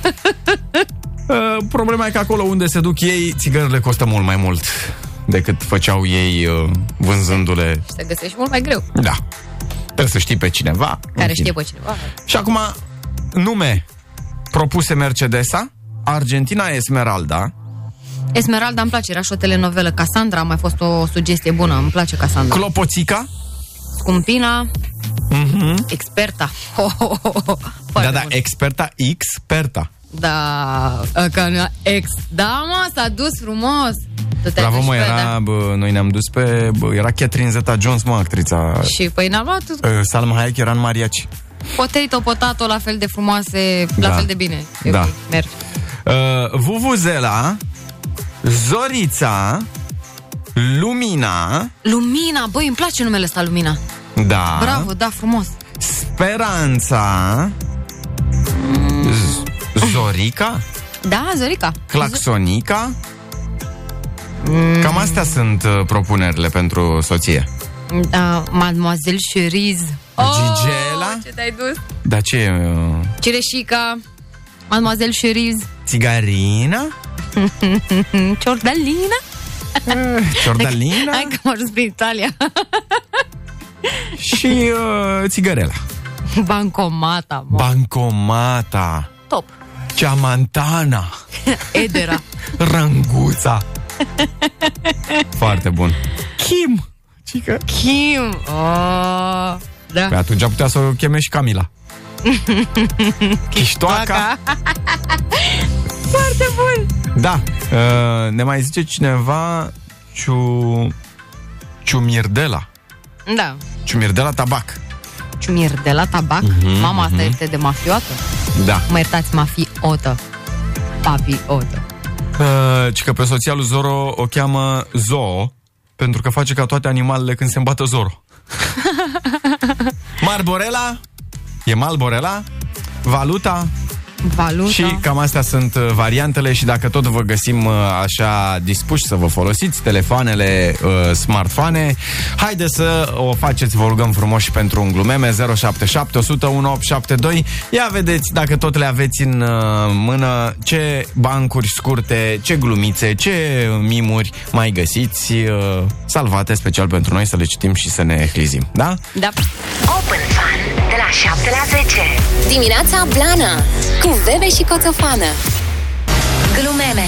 <laughs> Uh, Problema e că acolo unde se duc ei, țigările costă mult mai mult decât făceau ei uh, vânzându-le. Și să găsești mult mai greu. Da. Trebuie să știi pe cineva. în Care fine. știe pe cineva. Și acum, nume propuse Mercedesa, Argentina Esmeralda, Esmeralda îmi place, era și o telenovelă. Cassandra a mai fost o sugestie bună, îmi place Cassandra. Clopoțica, Scumpina, experta. <laughs> Ho, ho, ho, ho. Mhm. da, Foarte da, bun. experta, experta. Da, ca nu- ex. Da, mă, s-a dus frumos. Tu te-ai Bravo, dus mă, pe- era, da. bă, noi ne-am dus pe, bă, era Catherine Zeta-Jones, mă, actrița. Și păi n-a luat Uh, Salma Hayek era în mariaci. potato, potato la fel de frumoase, la Da. fel de bine. E Da. ok, Merge. Uh, Vuvuzela, Zorița, Lumina, Lumina, băi, îmi place numele ăsta, Lumina. da, Bravo, da, frumos. Speranța, Z- Zorica, Da, Zorica. Claxonica. Cam astea sunt uh, propunerile pentru soție. Da, Mademoiselle Cherise. Gigela? ce te-ai dus? Dar ce e? uh, Cireșica, Mademoiselle Cherise, Țigarina? <laughs> Ciordalina. Ciordalina? Hai că am ajuns prin Italia. și uh, țigărela. Bancomata, mă. Bancomata. Top. Ceamantana. <laughs> Edera. Ranguța. <laughs> Foarte bun. Kim. Cică. Kim. Oh, da. Pe atunci putea să o cheme și Camila. <laughs> Chiștoaca. Foarte bun. Da. Uh, ne mai zice cineva Ciu... Ciumirdela. Da. Ciumirdela tabac. Ciumir de la tabac. Mhm, Mama asta este de mafiotă. Da. Mă iertați, mafiotă. Papiotă. Uh, ci că pe soția lui Zoro o cheamă Zoo pentru că face ca toate animalele când se îmbată Zoro. <laughs> Marborela e Malborela, Valuta Valuta. și cam astea sunt uh, variantele și dacă tot vă găsim uh, așa dispuși să vă folosiți telefoanele uh, smartphone, haide să o faceți, vă rugăm frumos și pentru un glumeme 077 100 1872. Ia vedeți dacă tot le aveți în uh, mână ce bancuri scurte, ce glumițe, ce mimuri mai găsiți uh, salvate special pentru noi să le citim și să ne hlizim. Da? Da. Open Fun de la 7 la 10. Dimineața Blana cu Bebe și Coțofană. Glumeme.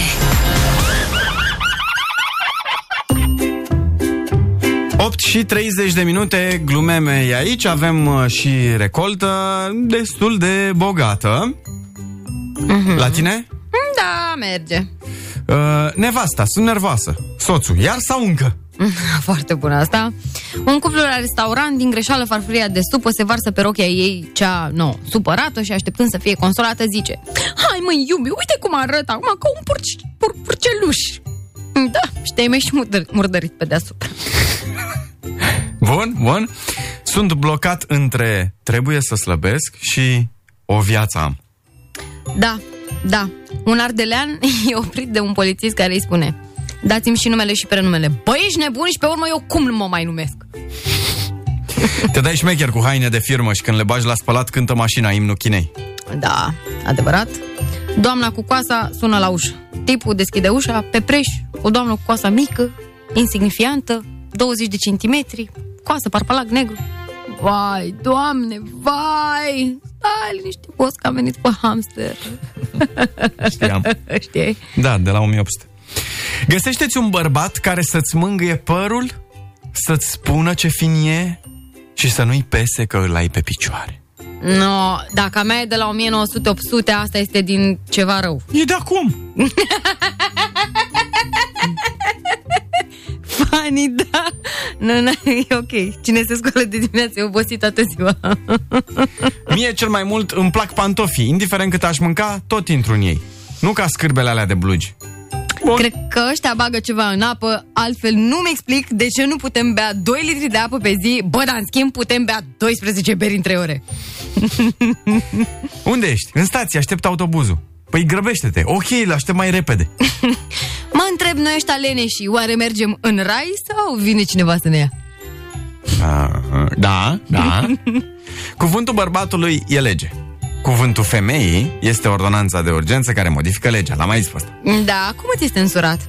8 și 30 de minute, glumeme e aici, avem uh, și recoltă destul de bogată. La tine? Da, merge. Uh, nevasta, sunt nervoasă. Soțul, iar sau încă? <laughs> Foarte bună asta. Un cuplu la restaurant, din greșeală farfuria de supă se varsă pe rochia ei cea nouă. Supărată și așteptând să fie consolată, zice Hai măi, iubi, uite cum arăt acum ca un purci, pur, purceluș. Da, și te-ai mai și murdărit, murdărit pe deasupra. <laughs> Bun, bun. Sunt blocat între trebuie să slăbesc și o viață am. Da, da. Un ardelean <laughs> e oprit de un polițist care îi spune Dați-mi și numele și prenumele. Băi, ești nebun și pe urmă eu cum nu mă mai numesc? Te dai șmecher cu haine de firmă și când le bagi la spălat cântă mașina imnul Chinei. Da, adevărat. Doamna cu coasa sună la ușă. Tipul deschide ușa, pe preș, o doamnă cu coasa mică, insignifiantă, 20 de centimetri, coasă, parpalac negru. Vai, doamne, vai! Stai liniștit, boss, că am venit pe hamster. Știam. <laughs> Știi? Da, de la 1800. Găsește-ți un bărbat care să-ți mângâie părul, să-ți spună ce fin e și să nu-i pese că îl ai pe picioare. No, dacă a mea e de la 1900, asta este din ceva rău. E de acum! <laughs> Funny, da. Nu, nu, e ok. Cine se scoală de dimineață e obosit toată ziua. <laughs> Mie cel mai mult îmi plac pantofii, indiferent cât aș mânca, tot intru în ei. Nu ca scârbele alea de blugi. Bun. Cred că ăștia bagă ceva în apă, altfel nu-mi explic de ce nu putem bea 2 litri de apă pe zi, bă, dar în schimb putem bea 12 beri în 3 ore. <laughs> Unde ești? În stație, aștept autobuzul. Păi grăbește-te, ok, îl aștept mai repede. <laughs> Mă întreb, noi ăștia leneși, oare mergem în rai sau vine cineva să ne ia? Ah, da, da. <laughs> Cuvântul bărbatului e lege. Cuvântul femeii este ordonanța de urgență care modifică legea. L-am mai zis pe asta. Da, cum ți este însurat?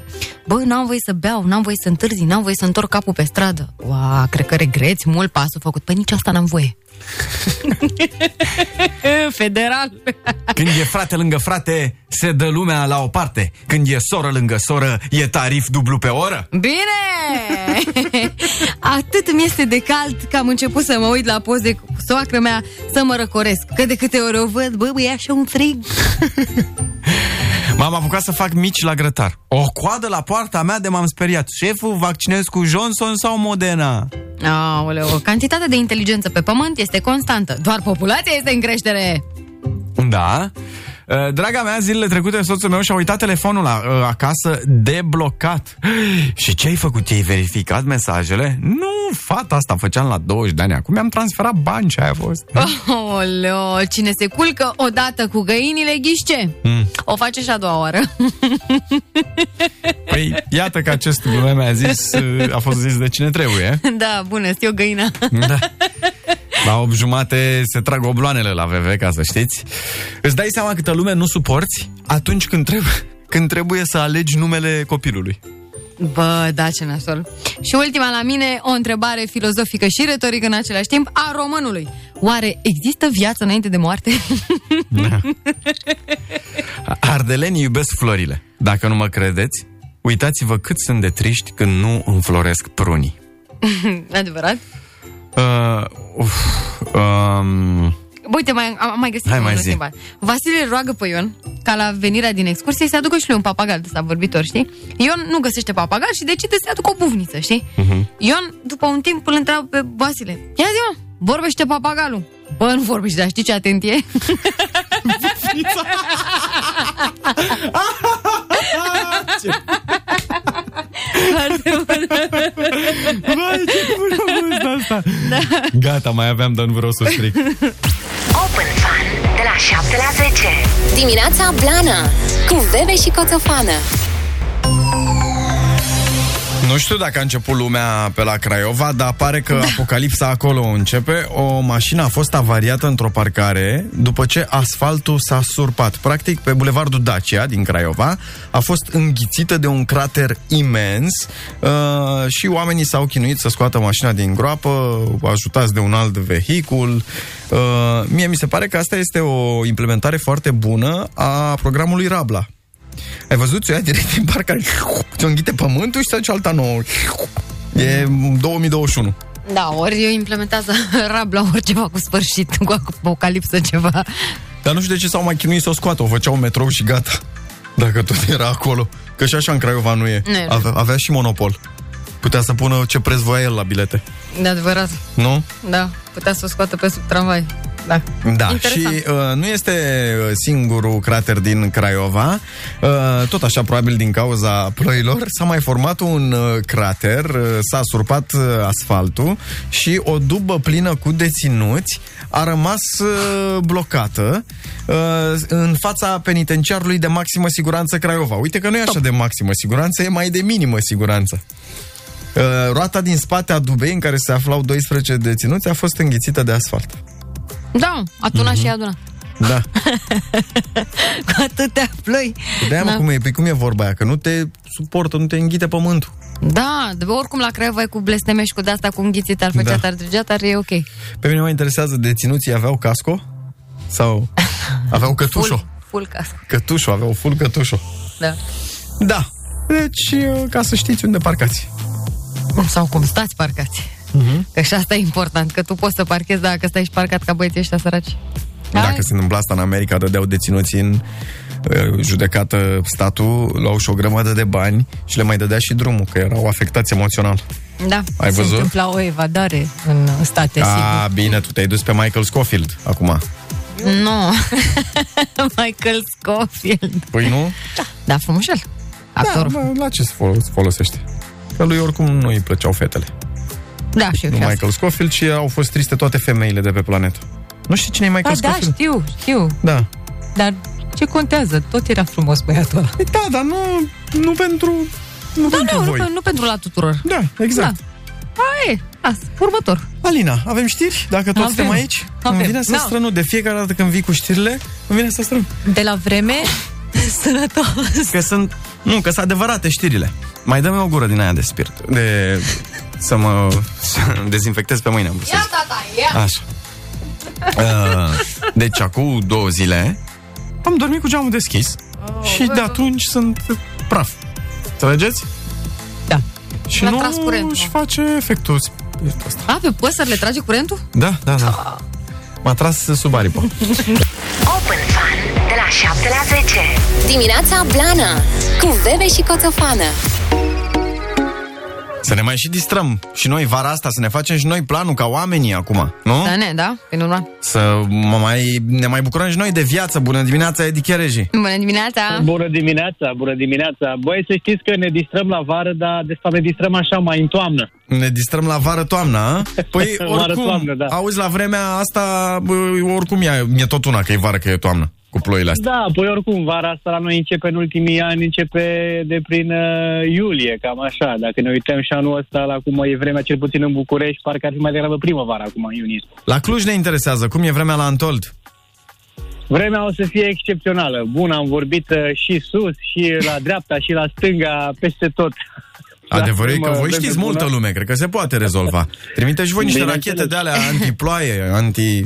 Bă, n-am voie să beau, n-am voie să întârzi, n-am voie să întorc capul pe stradă. Ua, cred că regreți mult pasul făcut. Păi nici asta n-am voie. <laughs> Federal. Când e frate lângă frate, se dă lumea la o parte. Când e soră lângă soră, e tarif dublu pe oră. Bine! Atât mi este de cald că am început să mă uit la poze cu soacră mea să mă răcoresc. Că de câte ori o văd, bă, bă, e așa un frig. M-am apucat să fac mici la grătar. O coadă la poarta mea de m-am speriat. Șeful, vaccinez cu Johnson sau Modena? Aoleu, cantitatea de inteligență pe pământ este constantă. Doar populația este în creștere. Da. Uh, Draga mea, zilele trecute soțul meu și-a uitat telefonul la, uh, acasă deblocat. <gasps> Și ce ai făcut? Ai verificat mesajele? Nu, fata asta făceam la 20 de ani. Acum mi-am transferat bani ce aia a fost. <laughs> Aoleu, cine se culcă odată cu găinile, ghișce? Mm. O face și a doua oară. Păi, iată că acest glume mi-a zis, uh, <laughs> a fost zis de cine trebuie. da, bună, știu găina. Da. <laughs> La 8 jumate se trag obloanele la VV, ca să știți. Îți dai seama câtă lume nu suporți atunci când trebuie, <laughs> când trebuie să alegi numele copilului. Bă, da, ce nasol. Și ultima la mine, o întrebare filozofică și retorică în același timp a românului. Oare există viață înainte de moarte? Da. <laughs> Ardelenii iubesc florile. Dacă nu mă credeți, uitați-vă cât sunt de triști când nu înfloresc prunii. Adevărat? Uh, uf, um, Uite, mai, am mai găsit Hai, un mai zi. întrebare. Vasile îl roagă pe Ion ca la venirea din excursie să aducă și lui un papagal de ăsta vorbitor, știi? Ion nu găsește papagal și decide să-i aducă o buvniță, știi? Mhm. Ion, după un timp, îl întreabă pe Vasile. Ia zi, mă, vorbește papagalul. Bă, nu vorbește, dar știi ce atent e? <laughs> <laughs> Vai, ce bună a fost asta! Da. Gata, mai aveam, dar nu vreau să o stric. <laughs> Open Fun de la 7 la 10. Dimineața Blana cu Bebe și Coțofană. Nu știu dacă a început lumea pe la Craiova, dar pare că da. apocalipsa acolo începe. O mașină a fost avariată într-o parcare după ce asfaltul s-a surpat. Practic, pe bulevardul Dacia din Craiova a fost înghițită de un crater imens uh, și oamenii s-au chinuit să scoată mașina din groapă, ajutați de un alt vehicul. Uh, mie mi se pare că asta este o implementare foarte bună a programului Rabla. Ai văzut? Ți-o ia direct din parcare, ți-o înghite pământul și să duce alta nouă. E 2021. Da, ori eu implementează <laughs> rabla, ori ceva cu sfârșit, cu apocalipsă ceva. Dar nu știu de ce s-au mai chinuit să o scoată. O făceau în metrou și gata. Dacă tot era acolo. Că și așa în Craiova nu e. Nu e. Avea, avea și monopol. Putea să pună ce preț voia el la bilete. De adevărat, Nu? da, putea să o scoată pe sub tramvai. Da, Da, și Interesant. uh, nu este uh, singurul crater din Craiova. Uh, tot așa, probabil din cauza ploilor, s-a mai format un uh, crater, uh, s-a surpat uh, asfaltul și o dubă plină cu deținuți a rămas uh, blocată uh, în fața penitenciarului de maximă siguranță Craiova. Uite că nu e așa de maximă siguranță, e mai de minimă siguranță. Uh, roata din spate a dubei în care se aflau 12 deținuți a fost înghițită de asfalt. Da, atuna și aduna. Da. <laughs> Cu atâtea ploi. De-aia, mă, Da. cum e, pe cum e vorba aia, că nu te suportă, nu te înghite pământul. Da, de oricum la Craiova e cu blesteme și cu de-asta cu înghițit, ar făcea, Da. ar trăgea, dar e ok. Pe mine mă interesează, deținuții aveau casco? Sau <laughs> aveau cătușo? Full, full casco, Cătușo, aveau full cătușo. da. Da. Deci, uh, ca să știți unde parcați. Sau cum stați parcați. Mhm. Că și asta e important, că tu poți să parchezi dacă stai și parcat ca băieții ăștia săraci. Dacă se întâmpla asta în America, dădeau deținuții în uh, judecată statul, luau și o grămadă de bani și le mai dădea și drumul, că erau afectați emoțional. Da. Ai Se văzut? întâmpla o evadare în state, sigur. A, bine, tu te-ai dus pe Michael Scofield acum. Nu. <laughs> Michael Scofield. Păi nu? Da, frumușel. Da, Actorul. bă, la ce se fol- folosește? Că lui oricum nu îi plăceau fetele. Da, și eu Nu și asta. Michael Scofield, ci au fost triste toate femeile de pe planetă. Nu știi cine e Michael Da, da, Scofield? știu, știu. Da. Dar ce contează? Tot era frumos băiatul ăla. Păi Da, dar nu, nu pentru, nu Da, pentru nu, nu, voi. pe- nu pentru la tuturor. Da, exact. Da. Aia e. Las, următor. Alina, avem știri? Dacă tot Avem. suntem aici? Avem. Îmi vine să Da. strănu de fiecare dată când vii cu știrile, îmi vine să strănu. De la vreme, <laughs> sănătos. Că sunt... Nu, că sunt adevărate știrile. Mai dă-mi o gură din aia de spirit. De... Să mă să <laughs> dezinfectez pe mâine, am vrut să zic. tata, ia! Așa. <laughs> Uh, deci, acum două zile am dormit cu geamul deschis și de atunci sunt praf. Înțelegeți? Da. Și L-a nu tras curentul. își face efectul spiritul ăsta. A, pe păsări le trage curentul? Da, da, da. M-a tras sub aripă. <laughs> Open Fun de la 7 la 10. Dimineața Blana cu Bebe și Coțofană. Să ne mai și distrăm și noi vara asta, să ne facem și noi planul ca oamenii acum, nu? Da, ne, da? Pe normal. Să mă mai, ne mai bucurăm și noi de viață. Bună dimineața, Edi Chereji. Bună dimineața! Bună dimineața, bună dimineața. Băi, să știți că ne distrăm la vară, dar de fapt ne distrăm așa mai în toamnă. Ne distrăm la vară-toamnă, a? Păi, <laughs> oricum, Vară-toamnă, da. auzi, la vremea asta, bă, oricum e, e tot una, că e vară, că e toamnă, cu ploile astea. Da, păi oricum, vara asta la noi începe în ultimii ani, începe de prin uh, iulie, cam așa. Dacă ne uităm și anul ăsta la cum e vremea, cel puțin în București, parcă ar fi mai degrabă primăvara acum, în iunie. La Cluj ne interesează, cum e vremea la Antold? Vremea o să fie excepțională. Bun, am vorbit uh, și sus, și la dreapta, și la stânga, peste tot. <laughs> Adevărul e că mă, voi vreme știți multă bună. lume, cred că se poate rezolva. Trimite și voi niște Bineînțeles. rachete de alea anti-ploaie, anti...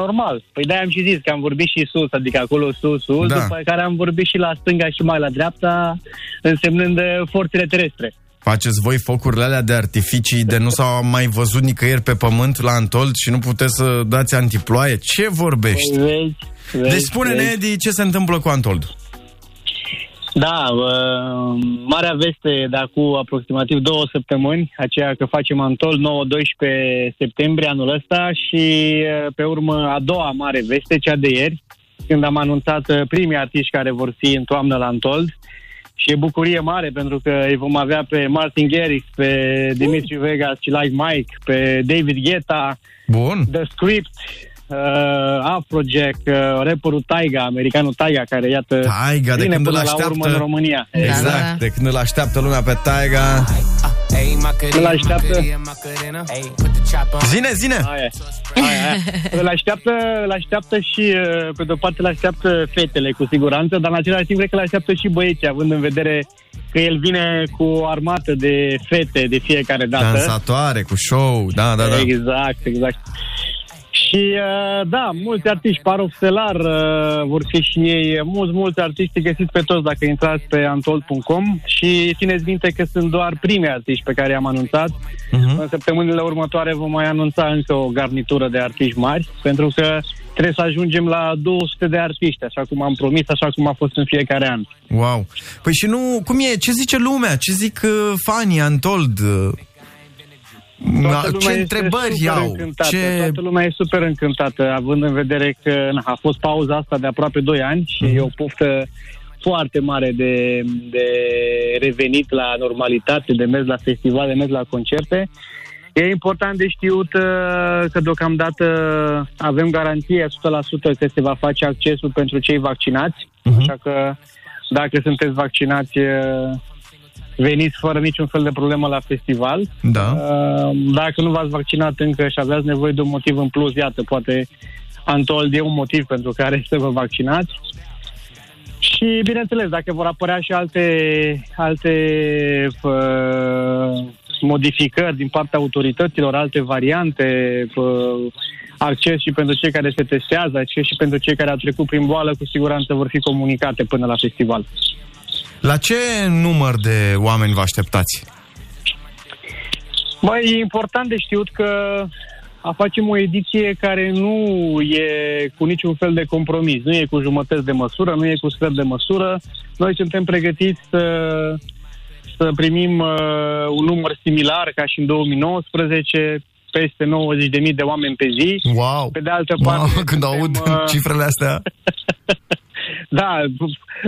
Normal. Păi de-aia am și zis că am vorbit și sus, adică acolo sus, sus, Da. da. după care am vorbit și la stânga și mai la dreapta, însemnând uh, forțele terestre. Faceți voi focurile alea de artificii de nu s-au mai văzut nicăieri pe pământ la Antold și nu puteți să dați antiploaie? Ce vorbești? Păi vezi, vezi, Deci spune-ne, vezi. Edi, ce se întâmplă cu Antold? Da, uh, marea veste de acum aproximativ două săptămâni, aceea că facem Antol 9-12 septembrie anul ăsta și uh, pe urmă a doua mare veste, cea de ieri, când am anunțat uh, primii artiști care vor fi în toamnă la Antold. Și e bucurie mare pentru că îi vom avea pe Martin Garrix, pe Dimitri Vegas și Like Mike, pe David Guetta, Bun. The Script, uh, Afrojack, uh, rapperul Taiga, americanul Taiga, care iată Taiga, de vine când îl până la așteaptă. urmă în România. Exact, Da, da. de când îl așteaptă lumea pe Taiga. Îl așteaptă, Zine, zine! aia, aia, aia. îl așteaptă, îl așteaptă și, uh, pe de-o parte, îl așteaptă fetele, cu siguranță, dar în același timp cred că îl așteaptă și băieții, având în vedere că el vine cu o armată de fete de fiecare dată. Dansatoare, cu show, da, da, da. Exact, exact. Și uh, da, mulți artiști, Parof Stelar uh, vor fi și ei, mulți, mulți artiști găsiți pe toți dacă intrați pe antol.com și țineți minte că sunt doar primii artiști pe care i-am anunțat. Mhm. În săptămânile următoare vom mai anunța încă o garnitură de artiști mari, pentru că trebuie să ajungem la 200 de artiști, așa cum am promis, așa cum a fost în fiecare an. Wow. Păi și nu, cum e, ce zice lumea? Ce zic uh, fanii Antold? Uh, Toată lumea ce este întrebări super au? Încântată. Ce... Toată lumea e super încântată, având în vedere că na, a fost pauza asta de aproape 2 ani și Mhm. e o poftă foarte mare de, de revenit la normalitate, de mers la festival, de mers la concerte. E important de știut uh, că deocamdată avem garanție 100% că se va face accesul pentru cei vaccinați, Mhm. așa că dacă sunteți vaccinați, uh, veniți fără niciun fel de problemă la festival. Da. Uh, Dacă nu v-ați vaccinat încă și aveați nevoie de un motiv în plus, iată, poate Antold e un motiv pentru care <laughs> să vă vaccinați. Și, bineînțeles, dacă vor apărea și alte, alte uh, modificări din partea autorităților, alte variante, uh, acces și pentru cei care se testează, acces și pentru cei care au trecut prin boală, cu siguranță vor fi comunicate până la festival. La ce număr de oameni vă așteptați? Mai e important de știut că a facem o ediție care nu e cu niciun fel de compromis, nu e cu jumătăți de măsură, nu e cu sfert de măsură. Noi suntem pregătiți să, să primim uh, un număr similar ca și în 2019, peste 90.000 de oameni pe zi. Wow! Pe de altă parte, Mamă, când suntem, aud uh, cifrele astea. <laughs> Da,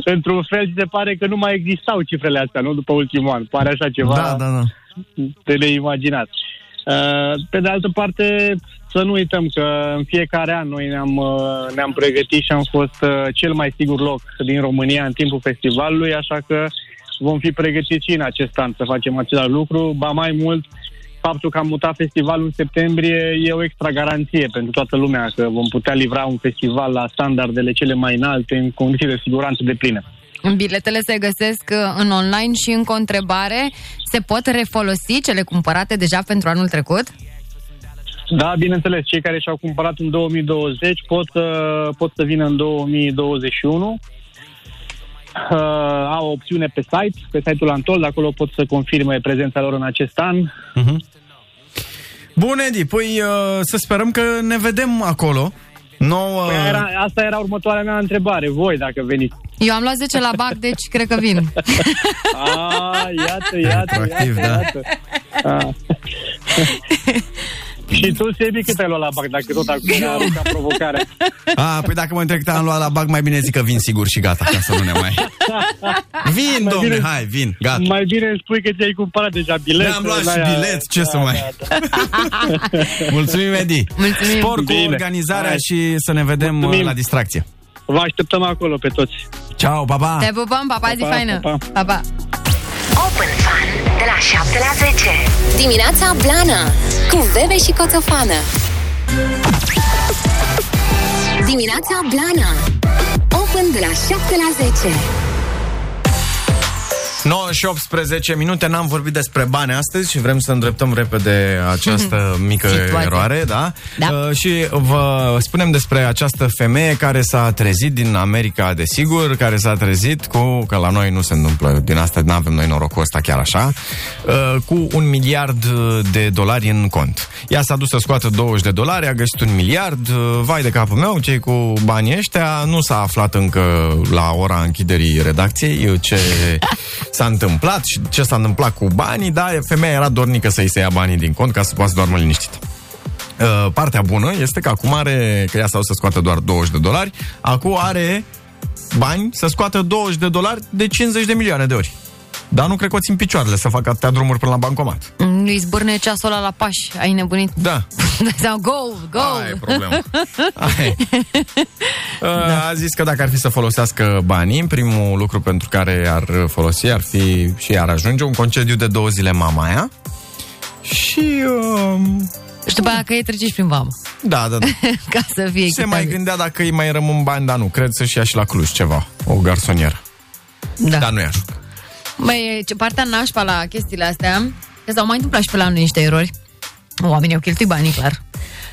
într-un fel ți se pare că nu mai existau cifrele astea, nu? După ultimul an. Pare așa ceva Da, da, da. de neimaginat. Uh, Pe de altă parte, să nu uităm că în fiecare an noi ne-am, uh, ne-am pregătit și am fost uh, cel mai sigur loc din România în timpul festivalului, așa că vom fi pregătiți și în acest an să facem același lucru. Ba mai mult, faptul că am mutat festivalul în septembrie e o extra garanție pentru toată lumea că vom putea livra un festival la standardele cele mai înalte în condiții de siguranță de plină. Biletele se găsesc uh, în online și încă o întrebare. Se pot refolosi cele cumpărate deja pentru anul trecut? Da, bineînțeles, cei care și-au cumpărat în 2020 pot, uh, pot să vină în 2021. Uh, au o opțiune pe site, pe site-ul Antol, de acolo pot să confirme prezența lor în acest an. Bun, Edi, păi uh, să sperăm că ne vedem acolo. Nouă... Păi era, asta era următoarea mea întrebare, voi dacă veniți. Eu am luat 10 la BAC, deci cred că vin. A, <laughs> iată, iată, Retroactiv, iată, da. iată. A. <laughs> Și tu, Sebi, cât ai luat la bac, dacă tot acum ne arunca provocarea? A, păi dacă mă întreb cât am luat la bag, mai bine zic că vin sigur și gata, ca să nu ne mai... <laughs> Vin, Mai domne, bine- hai, vin, gata. Mai bine îmi spui că ți-ai cumpărat deja bilet. Ne-am luat și bilet, ce să mai... <laughs> Mulțumim, Edi. Mulțumim. Spor cu Bine. organizarea Hai. și să ne vedem Mulțumim. uh, la distracție. Vă așteptăm acolo pe toți. Ciao, pa, pa. Te pupăm, pa, pa, zi Pa, pa, faină. pa, Pa, pa. Open Fun de la 7 la 10. Dimineața Blana cu Bebe și Coțofană. Dimineața Blana. Open de la 7 la 10. 9 și 18 minute, n-am vorbit despre bani astăzi și vrem să îndreptăm repede această mică Situație. eroare, da? Da. Uh, și vă spunem despre această femeie care s-a trezit din America, desigur, care s-a trezit cu, că la noi nu se întâmplă, din asta nu avem noi norocul ăsta chiar așa, uh, cu un miliard de dolari în cont. Ea s-a dus să scoată 20 de dolari, a găsit un miliard, uh, vai de capul meu, cei cu banii ăștia, nu s-a aflat încă la ora închiderii redacției uh, ce <laughs> s-a întâmplat și ce s-a întâmplat cu banii, dar femeia era dornică să-i se ia banii din cont ca să poată să doarmă liniștită. Uh, partea bună este că acum are, că ea s-a dus să scoată doar 20 de dolari, acum are bani să scoată 20 de dolari de 50 de milioane de ori. Dar nu cred că o țin picioarele să facă atâtea drumuri până la bancomat. Mm, Îi zbârne ceasul ăla la pași. Ai nebunit. Da, <laughs> Dai seama, goal, goal. Aia e problema. <laughs> Aia e. Da. A zis că dacă ar fi să folosească banii, primul lucru pentru care ar folosi ar fi și ar ajunge un concediu de două zile mama aia. Și... Um, Și după aia că e treci prin vamă. da, da, da. <laughs> Ca să fie Se mai echitabil. gândea dacă îi mai rămân bani, dar nu. Cred să-și ia și la Cluj ceva. O garsonieră. Da. Dar nu-i ajută. Băi, ce partea nașpa la chestiile astea, că s-au mai întâmplat și pe la noi niște erori. Oamenii au cheltuit banii, clar.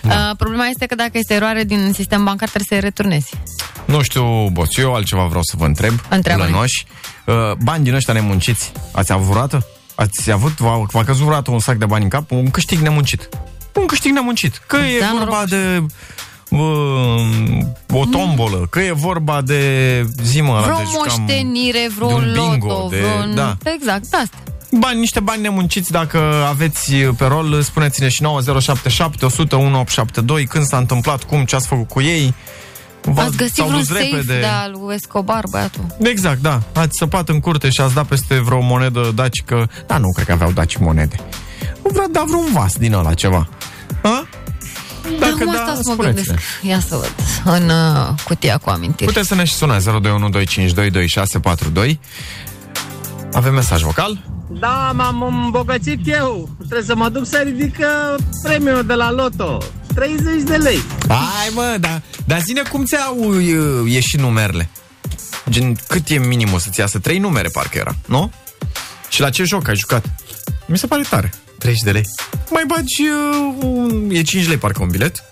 Da. Uh, problema este că dacă este eroare din sistem bancar, trebuie să-i returnezi. Nu știu, boss, eu altceva vreau să vă întreb. Întreabă-ne. Lănoși. Uh, bani din ăștia nemunciți, ați avut vreodată? Ați avut, v-a, v-a căzut vreodată un sac de bani în cap? Un câștig nemuncit. Un câștig nemuncit. Că e Da, vorba noroc. de uh, o tombolă, că e vorba de zimă ăla, Vreo de jucam moștenire, vreo de un bingo, loto, de- vreun... da. Exact, asta. Bani, niște bani nemunciți, dacă aveți pe rol, spuneți-ne și 9077 100 1872, când s-a întâmplat, cum, ce ați făcut cu ei. V-ați- Ați găsit s-au vreun dus safe repede. de al lui Escobar, băiatul. Exact, da. Ați săpat în curte și ați dat peste vreo monedă dacică. Da, nu cred că aveau daci monede. Vreau da vreun vas din ăla ceva. Ha? Dar acum da, asta să mă gândesc. Ia să văd. În uh, cutia cu amintiri. Puteți să ne și sunați 021 Avem mesaj vocal? Da, m-am îmbogățit eu. Trebuie să mă duc să ridic uh, premiul de la loto. 30 de lei. Hai mă, da, dar zine cum ți-au uh, ieșit numerele? Gen, cât e minimul să-ți iasă? Trei numere parcă era, nu? Și la ce joc ai jucat? Mi se pare tare. 30 de lei. Mai bagi, uh, un, e 5 lei parcă un bilet,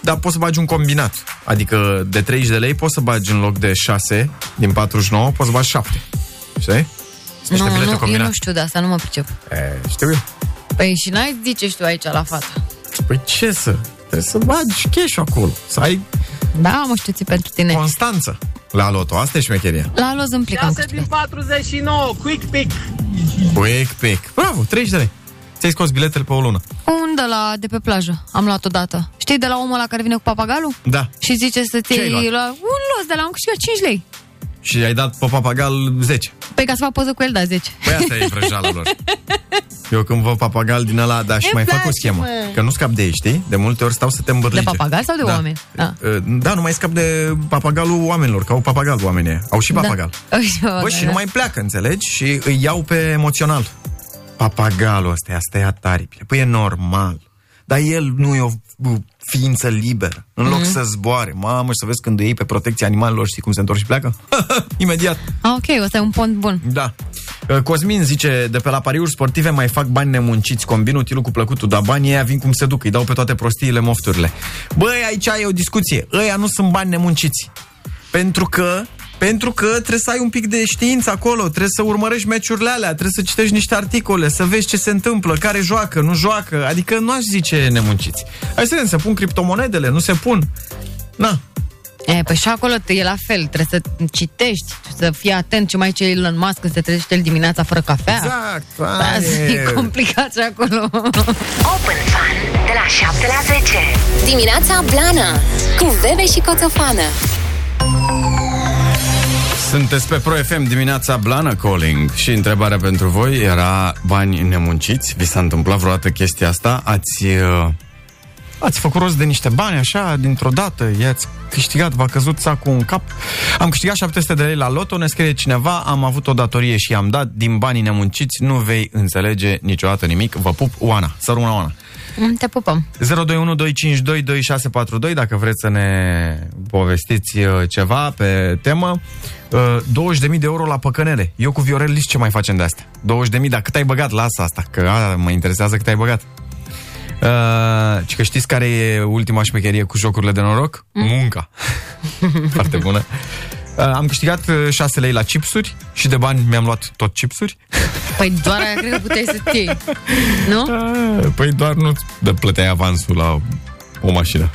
dar poți să bagi un combinat. Adică de 30 de lei poți să bagi în loc de 6 din 49, poți să bagi 7. Știi? Sunt niște Nu, bilete nu, eu combinate. nu știu de asta, nu mă pricep. E, știu eu. Păi și n-ai zice și tu aici la fata. Păi ce să? Trebuie să bagi cash acolo. Să ai Da, mă știu ți pentru tine. constanță la loto. Asta e șmecheria. La loz îmi plic am 6 din câștigat. 49, quick pick. Quick pick. Bravo, 30 de lei. Ți-ai scos biletele pe o lună. Un de la de pe plajă. Am luat odată. Știi de la omul ăla care vine cu papagalul? Da. Și zice să-ți Ce ai iei luat? la un los de la am câștigat 5 lei. Și ai dat pe papagal 10. Păi ca să fac poză cu el, da, 10. Păi asta e vrăjeala lor. <laughs> Eu când văd papagal din ăla, da, și Îmi mai fac o place, schemă. mă. Că nu scap de ei, știi? De multe ori stau să te îmbârlige. De papagal sau de da. oameni? Da. Da, nu mai scap de papagalul oamenilor, că au papagal oamenii. ăia. Au și papagal. Da. Au și papagal, Bă, și da. nu mai pleacă, înțelegi? Și îi iau pe emoțional. Papagalul ăsta, asta e ataripile. Păi e normal. Dar el nu e o uh, ființă liberă. În loc Mhm. să zboare, mamă, și să vezi când îi iei pe protecția animalelor, știi cum se întorc și pleacă? <laughs> Imediat. Ah, ok, ăsta e un pont bun. Da. Uh, Cosmin zice, de pe la pariuri sportive mai fac bani nemunciți, combin utilul cu plăcutul, dar banii ăia vin cum se duc, îi dau pe toate prostiile, mofturile. Băi, aici e o discuție. Ăia nu sunt bani nemunciți. Pentru că pentru că trebuie să ai un pic de știință acolo, trebuie să urmărești meciurile alea, trebuie să citești niște articole, să vezi ce se întâmplă, care joacă, nu joacă, adică nu aș zice nemunciți. Hai să vedem, se pun criptomonedele, nu se pun. Na, E, păi și acolo te- e la fel, trebuie să citești, să fii atent ce mai ce Elon Musk când se trezește el dimineața fără cafea. exact. Da, aia <laughs> e e. complicat și acolo. Open Fun de la 7 la 10. Dimineața Blana cu Bebe și Coțofană. Sunteți pe Pro FM dimineața Blana Calling și întrebarea pentru voi era bani nemunciți? Vi s-a întâmplat vreodată chestia asta? Ați, uh, ați făcut rost de niște bani așa, dintr-o dată, i-ați câștigat, v-a căzut sacul în cap? Am câștigat 700 de lei la loto, ne scrie cineva, am avut o datorie și i-am dat, din banii nemunciți nu vei înțelege niciodată nimic. Vă pup, Oana. Să rămână Oana. Mm, Te pupăm. 021-252-2642 dacă vreți să ne povestiți uh, ceva pe temă. Uh, 20.000 de euro la păcănele. Eu cu Viorel Lis ce mai facem de astea? 20.000, dar cât ai băgat? Lasă asta, că a, mă interesează cât ai băgat. Uh, și că știți care e ultima șmecherie cu jocurile de noroc? Mm. Munca. <laughs> Foarte bună. Uh, am câștigat uh, 6 lei la chipsuri și de bani mi-am luat tot chipsuri. <laughs> Păi doar aia cred că puteai să-ți iei. Nu? Uh, păi doar nu de plăteai avansul la o mașină.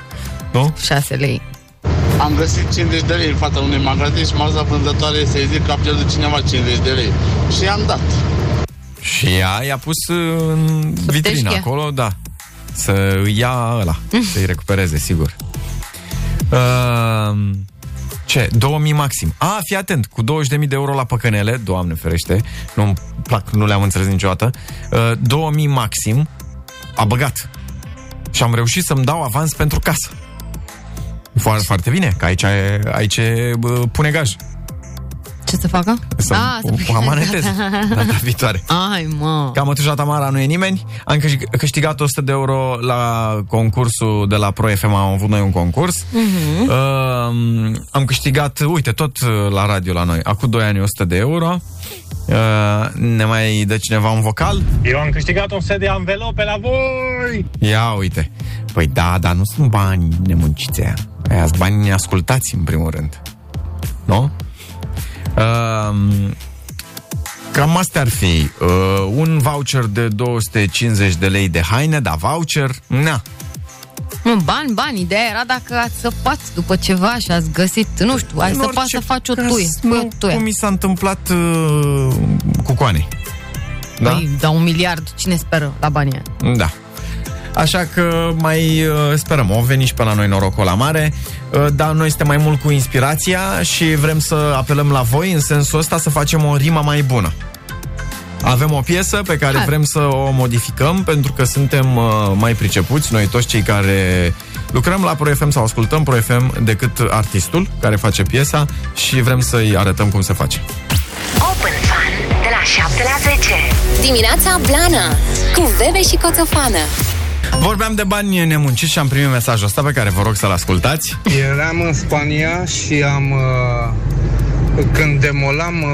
Nu? 6 lei. Am găsit 50 de lei în fața unui magazin și m-a zis vânzătoare să-i zic că a pierdut cineva 50 de lei. Și i-am dat. Și ea i-a pus în vitrină teșche. acolo, da. Să îi ia ăla, să-i recupereze, sigur. Uh, ce? 2000 maxim. A, fii atent, cu 20.000 de euro la păcănele, doamne ferește, nu-mi plac, nu le-am înțeles niciodată, uh, 2000 maxim, a băgat. Și am reușit să-mi dau avans pentru casă. Foarte, foarte bine, că aici, e- aici e, bă, pune gaj. Ce să facă? Să Ah, o, o amanetez data viitoare. <laughs> Ai, mă. Ca mătușa Tamara nu e nimeni. Am câștig- câștigat 100 de euro la concursul de la Pro FM. Am avut noi un concurs. Mhm. Uh, am câștigat, uite, tot uh, la radio la noi. Acum 2 ani 100 de euro. Uh, ne mai dă cineva un vocal? Eu am câștigat un set de anvelope la voi! Ia uite. Păi da, dar nu sunt bani nemunciți aia. Aia sunt bani neascultați în primul rând. Nu? Uh, cam astea ar fi. Uh, un voucher de 250 de lei de haine, da, voucher, na. Nu, bani, bani. Ideea era dacă ați săpați după ceva și ați găsit, nu știu, ai În săpat orice să faci o caz, tuie. Pui o nu, tuie. Cum mi s-a întâmplat uh, cu coane. Da? Păi, da, un miliard. Cine speră la banii ăia? Da. Așa că mai uh, sperăm, o veni și pe la noi norocul la mare, uh, dar noi suntem mai mult cu inspirația și vrem să apelăm la voi în sensul ăsta să facem o rimă mai bună. Avem o piesă pe care Hai. vrem să o modificăm pentru că suntem uh, mai pricepuți, noi toți cei care lucrăm la Pro FM sau ascultăm Pro FM decât artistul care face piesa și vrem să-i arătăm cum se face. Open Fun de la 7 la 10. Dimineața Blana cu Bebe și Coțofană. Vorbeam de bani nemunciți și am primit mesajul ăsta pe care vă rog să-l ascultați. Eram în Spania și am... uh, Când demolam uh,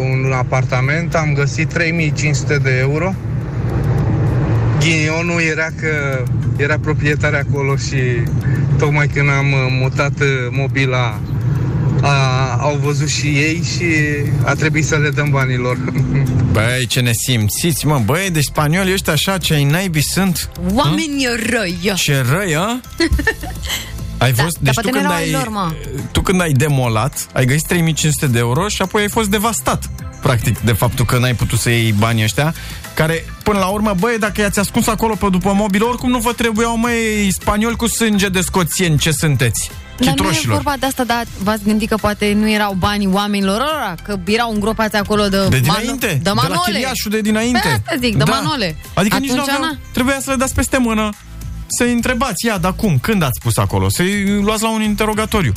un apartament, am găsit 3500 de euro. Ghinionul era că era proprietar acolo și tocmai când am uh, mutat uh, mobila a, au văzut și ei și a trebuit să le dăm banilor. <laughs> Băi, ce ne simțiți, mă, băi, deci spaniolii ăștia așa, ce ai naibii sunt. Oameni răi. Ce răi, a? Ai Da, fost, dar deci tu poate când, n-erau ai, ai lor, mă. tu când ai demolat, ai găsit 3500 de euro și apoi ai fost devastat, practic, de faptul că n-ai putut să iei banii ăștia, care, până la urmă, băi, dacă i-ați ascuns acolo pe după mobil, oricum nu vă trebuiau, măi, spanioli cu sânge de scoțieni, ce sunteți? Dar nu e Chitroșilor. vorba de asta, dar v-ați gândit că poate nu erau banii oamenilor ăla, că erau îngropați acolo de, De mano- dinainte, de de la manole. chiriașul de dinainte. Pe asta zic, de manole. Adică nici nu Atunci, aveau, na. trebuia să le dați peste mână, să-i întrebați, ia, dar cum, când ați pus acolo, să-i luați la un interogatoriu.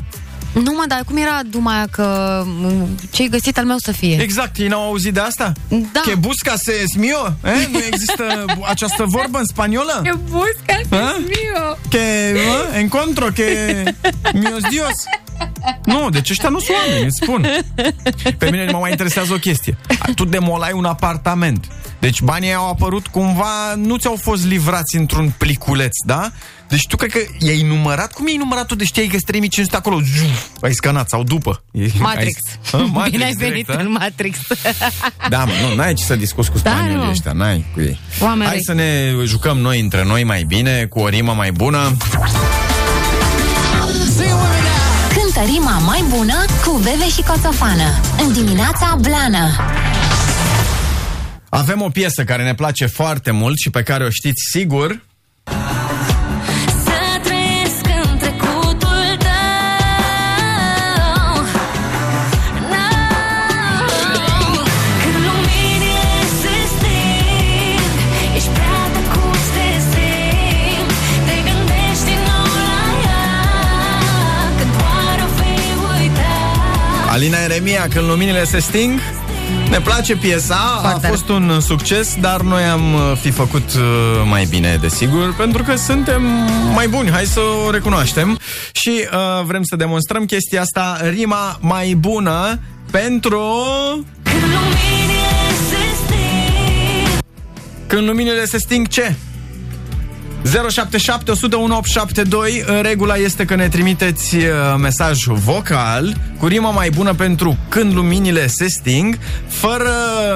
Nu mă, dar cum era duma aia că m, ce-ai găsit al meu să fie? Exact, ei n-au auzit de asta? Da. Que busca se es mio? Eh? Nu există <laughs> această vorbă în spaniolă? Que busca Ah? mio. Que uh, encontro, que mios dios. Nu, deci ăștia nu sunt oameni, îți spun. Pe mine mă mai interesează o chestie. Tu demolai un apartament. Deci banii au apărut cumva, nu ți-au fost livrați într-un pliculeț, da? Deci tu cred că i-ai numărat? Cum i-ai numărat tu? Deci știai că 3500 acolo, zuf, ai scanat sau după. E- Matrix. Ai, a, Matrix Bine ai direct, venit a? în Matrix. Da, mă, nu, n-ai ce să discuți cu Da, spaniolii nu. ăștia, n-ai cu ei. Oameni Hai răi. să ne jucăm noi între noi mai bine, cu o rimă mai bună. Cântă rima mai bună cu Bebe și Coțofană. În dimineața Blană. Avem o piesă care ne place foarte mult și pe care o știți sigur. Alina Eremia, când luminile se sting. Ne place piesa, Foarte a fost un succes, dar noi am uh, fi făcut uh, mai bine, desigur, pentru că suntem mai buni, hai să o recunoaștem. Și uh, vrem să demonstrăm chestia asta, rima mai bună pentru... Când luminile se sting Când luminile se sting, ce? 077 101 872 Regula este că ne trimiteți uh, mesaj vocal cu rima mai bună pentru când luminile se sting, fără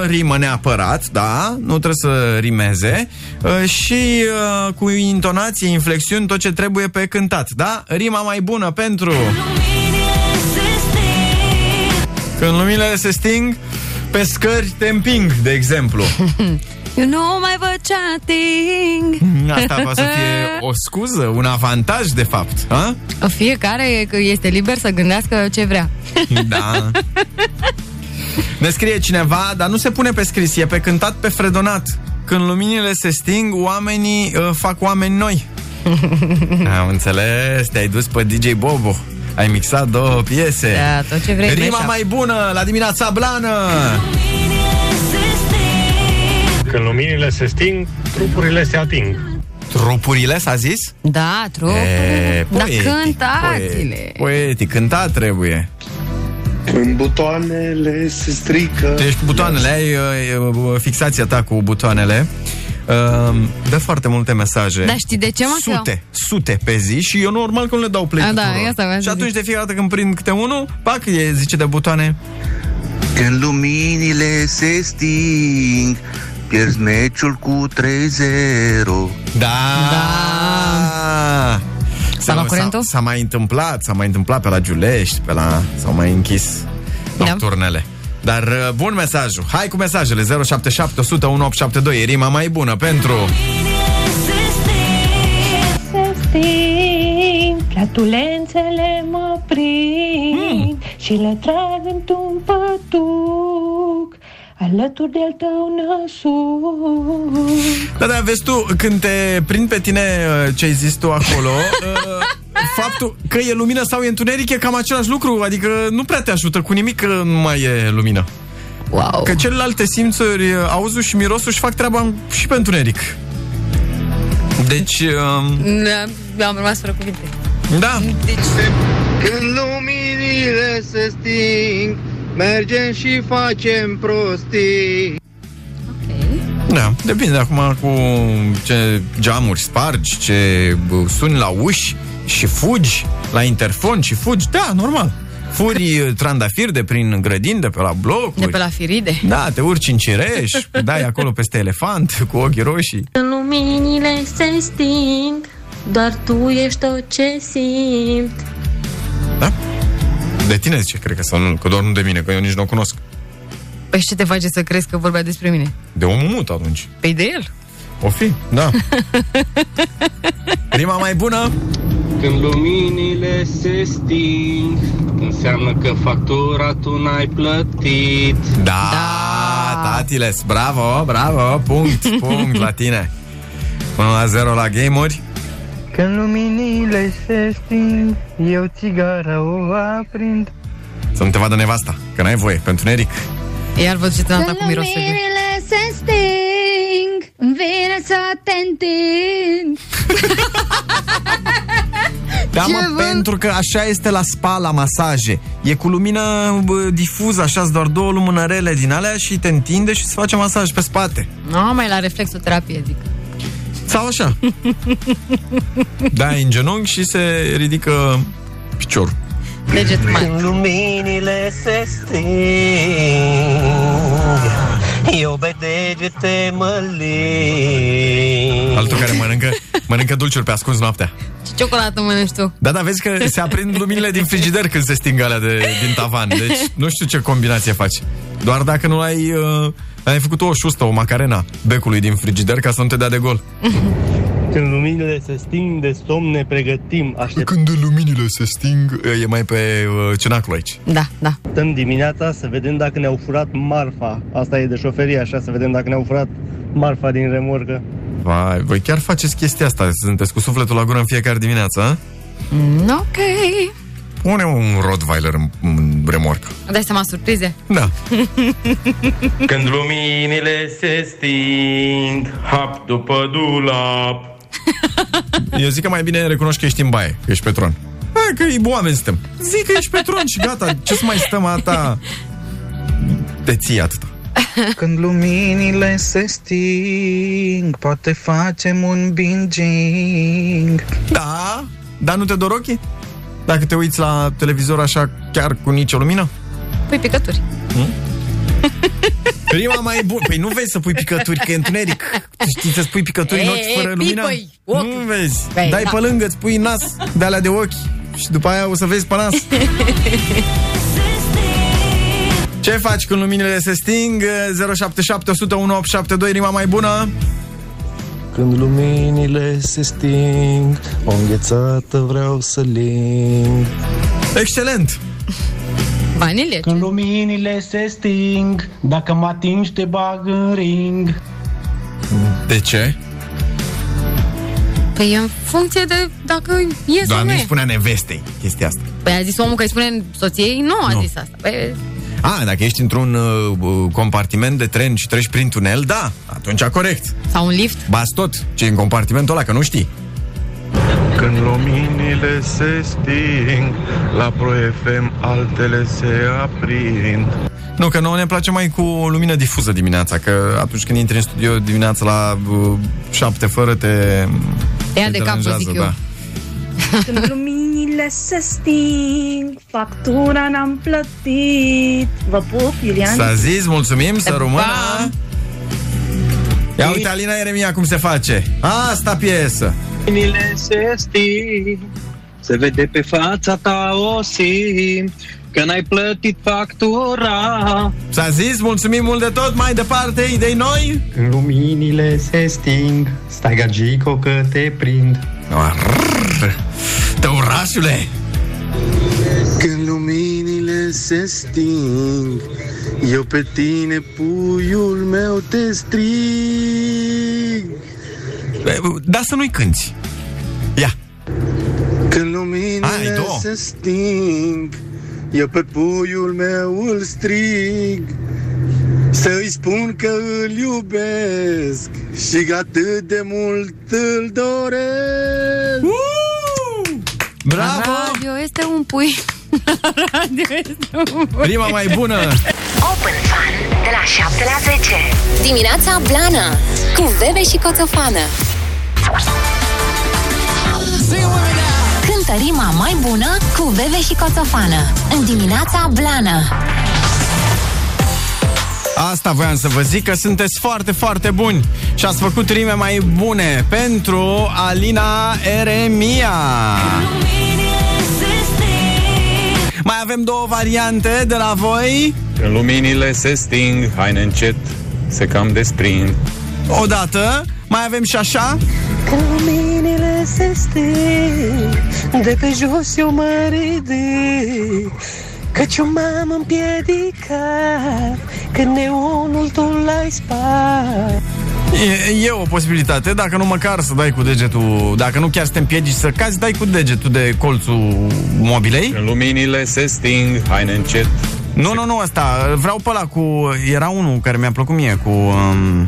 rimă neapărat, da? Nu trebuie să rimeze uh, și uh, cu intonație, inflexiuni, tot ce trebuie pe cântat, da? Rima mai bună pentru Luminile se sting când luminile se sting, pe scări te împing, de exemplu. <laughs> Eu nu mai văd chatting. Asta va să fie <laughs> o scuză, un avantaj, de fapt. A? Fiecare este liber să gândească ce vrea. Da. <laughs> Ne scrie cineva, dar nu se pune pe scris, e pe cântat pe fredonat. Când luminile se sting, oamenii uh, fac oameni noi. <laughs> Am înțeles, te-ai dus pe DJ Bobo. Ai mixat două piese. Da, tot ce vrei, Rima mashup. mai bună la dimineața blană. Când luminile se sting, trupurile se ating. Trupurile, s-a zis? Da, trup. E, Dar poetic, cântați-le. poetic, Poetic, cântat trebuie. Când butoanele se strică Deci butoanele, ai uh, uh, fixația ta cu butoanele. Uh, dă foarte multe mesaje. Dar știi de ce, mă? că- Sute, sute pe zi și eu normal că nu le dau play A, da, tuturor. asta vreau să Și atunci zic. de fiecare dată când prind câte unul, pac, e zice de butoane. Când luminile se sting Pierzi meciul cu 3-0 Da! da. S-a luat curentul? S-a mai întâmplat, s-a mai întâmplat pe la Giulești, pe la... s-au mai închis Da. nocturnele. Dar uh, bun mesajul. Hai cu mesajele 077 100 1872. E rima mai bună pentru... Se sting, flatulențele mă prind și le trag într-un pătuc alături de-al tău năsuc. Da, da, vezi tu, când te prind pe tine uh, ce ai zis tu acolo, <laughs> uh, faptul că e lumină sau e întuneric e cam același lucru, adică nu prea te ajută cu nimic că nu mai e lumină. Wow. Că celelalte simțuri, uh, auzul și mirosul, își fac treaba și pe întuneric. Deci, uh, Da, am rămas fără cuvinte. da, Când luminile se sting Mergem și facem prostii da, depinde acum cu ce geamuri spargi, ce bă, suni la uși și fugi la interfon și fugi, da, normal. Furi uh, trandafiri de prin grădini, de pe la blocuri. De pe la firide. Da, te urci în cireș, <laughs> dai acolo peste elefant cu ochii roșii. Când luminile se sting Doar tu ești tot ce simt Da? De tine zice, cred că, sau nu, că doar nu de mine, că eu nici nu o cunosc. Păi și ce te face să crezi că vorbea despre mine? De omul mut atunci. Păi de el. O fi, da. <laughs> Rima mai bună? Când luminile se sting Înseamnă că factura tu n-ai plătit Da, da. tatiles, bravo, bravo, punct, punct la tine. <laughs> Până la zero la game-uri. Când luminile se sting, eu țigara o aprind. Să nu te vadă nevasta, că n-ai voie, pentru Neric. Iar văd și tata Când cu miros luminile se sting, îmi vine să te întind. <laughs> Da, mă, pentru că așa este la spa, la masaje. E cu lumină bă, difuză, așa doar două lumânărele din alea și te întinde și îți face masaj pe spate. Nu, mai la reflexoterapie, zic. Sau așa. <laughs> Dai în genunchi și se ridică piciorul. Deget mai. Când luminile se sting, eu pe degete mă ling. Altul care mănâncă, mănâncă dulciuri pe ascuns noaptea. Ce ciocolată mănânci tu? Da, da, vezi că se aprind luminile din frigider când se sting alea de, din tavan. Deci nu știu ce combinație faci. Doar dacă nu ai, uh, ai făcut o șustă, o macarena becului din frigider ca să nu te dea de gol. <laughs> Când luminile se sting de somn ne pregătim, așteptăm Când luminile se sting, e mai pe uh, cenaclu aici. Da, da. dimineața să vedem dacă ne-au furat marfa. Asta e de șoferie, așa, să vedem dacă ne-au furat marfa din remorcă. Vai, voi chiar faceți chestia asta? Sunteți cu sufletul la gură în fiecare dimineață, a? Mm, ok. Pune un Rottweiler în, în remorcă. Dai seama surprize? Da. <laughs> Când luminile se sting, hap după dulap. <laughs> Eu zic că mai bine recunoști că ești în baie, că ești pe tron. Hai că e oameni suntem. Zic că ești pe tron și gata. Ce să mai stăm ata? Te ții atâta. <laughs> Când luminile se sting, poate facem un binging. Da, dar nu te dor ochii? Dacă te uiți la televizor așa chiar cu nicio lumină? Păi picături. Prima mai bună. Păi nu vezi să pui picături, că e întuneric. Tu Știi să spui picături în E, ochi fără e, lumină? pipăi, ochi. Nu vezi. Păi, Dai da. pe lângă, îți pui nas de alea de ochi și după aia o să vezi pe nas. Ce faci când luminile se sting? 077 100 1872, rima mai bună? Când luminile se sting, o înghețată vreau să ling. Excelent! Vanilie. Când luminile se sting, dacă mă atingi te bag în ring. De ce? Păi e în funcție de dacă e sau Doar nu nu-i e. spunea nevestei chestia asta. Păi a zis omul că îi spune soției? Nu a Nu. zis asta. Păi, A, dacă ești într-un uh, uh, compartiment de tren și treci prin tunel, da, atunci corect. sau un lift. Bați tot ce e în compartimentul ăla, că nu știi. Când luminile se sting, la Pro FM altele se aprind. Nu, că nouă ne place mai cu lumină difuză dimineața, că atunci când intri în studio dimineața la uh, șapte fără te... Te ia te de cap, deranjează, zic eu. da. Când luminile se sting, factura n-am plătit. Vă pup, Iulian. S-a zis, mulțumim, să rămână. Ia uite, Alina Eremia, cum se face. Asta piesă. Luminile se sting, se vede pe fața ta o simt, că n-ai plătit factura. S-a zis, mulțumim mult de tot, mai departe, idei noi? Când luminile se sting, stai gagico că te prind. Tăurașule! Când luminile se sting, eu pe tine, puiul meu, te strig. Da să nu-i cânti. Ia. Când luminile se sting, eu pe puiul meu îl strig. Să-i spun că îl iubesc și că atât de mult îl doresc. Bravo! Radio este un pui. <laughs> Radio este un pui. Prima mai bună! Open Fun de la 7 la 10. Dimineața Blana cu Bebe și Coțofană. Cântă rima mai bună cu Bebe și Coțofană. În dimineața Blana. Asta voiam să vă zic că sunteți foarte, foarte buni și ați făcut rime mai bune pentru Alina Eremia. Mai avem două variante de la voi. Când luminile se sting, haine încet, se cam desprind. Odată, mai avem și așa. Când luminile se sting, de pe jos eu mă ridic, Căci eu m-am împiedicat Când neonul tu l-ai spart E, e o posibilitate, dacă nu măcar să dai cu degetul, dacă nu chiar să te împiedici să cazi, dai cu degetul de colțul mobilei. Când luminile se sting, haine încet. Nu, nu, nu, asta, vreau pe ăla cu, era unul care mi-a plăcut mie, cu... Um,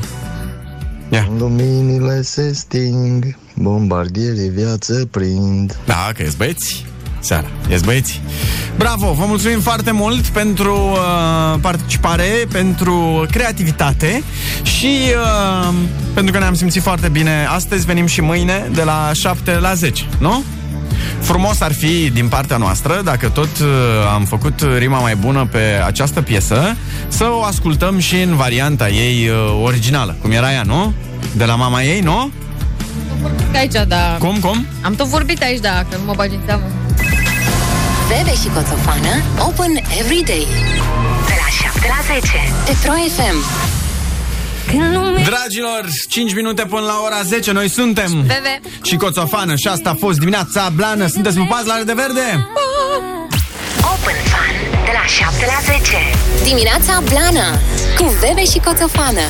ia. Luminile se sting, bombardierii viață prind. Da, că ești băieți seara. Ești băieți? Bravo, vă mulțumim foarte mult pentru uh, participare, pentru creativitate și uh, pentru că ne-am simțit foarte bine. Astăzi venim și mâine de la 7 la 10, nu? Frumos ar fi din partea noastră, dacă tot uh, am făcut rima mai bună pe această piesă, să o ascultăm și în varianta ei uh, originală, cum era ea, nu? De la mama ei, nu? Aici, da. Cum, cum? Am tot vorbit aici, da, că nu mă bagi în seamă. Bebe și Coțofană Open Every Day. De la 7 la 10 Pe Pro FM Dragilor, 5 minute până la ora 10 Noi suntem. Bebe. și Coțofană Și asta a fost dimineața blană. Sunteți pupați la de verde? Open Fun De la 7 la 10 Dimineața Blană Cu Bebe și Coțofană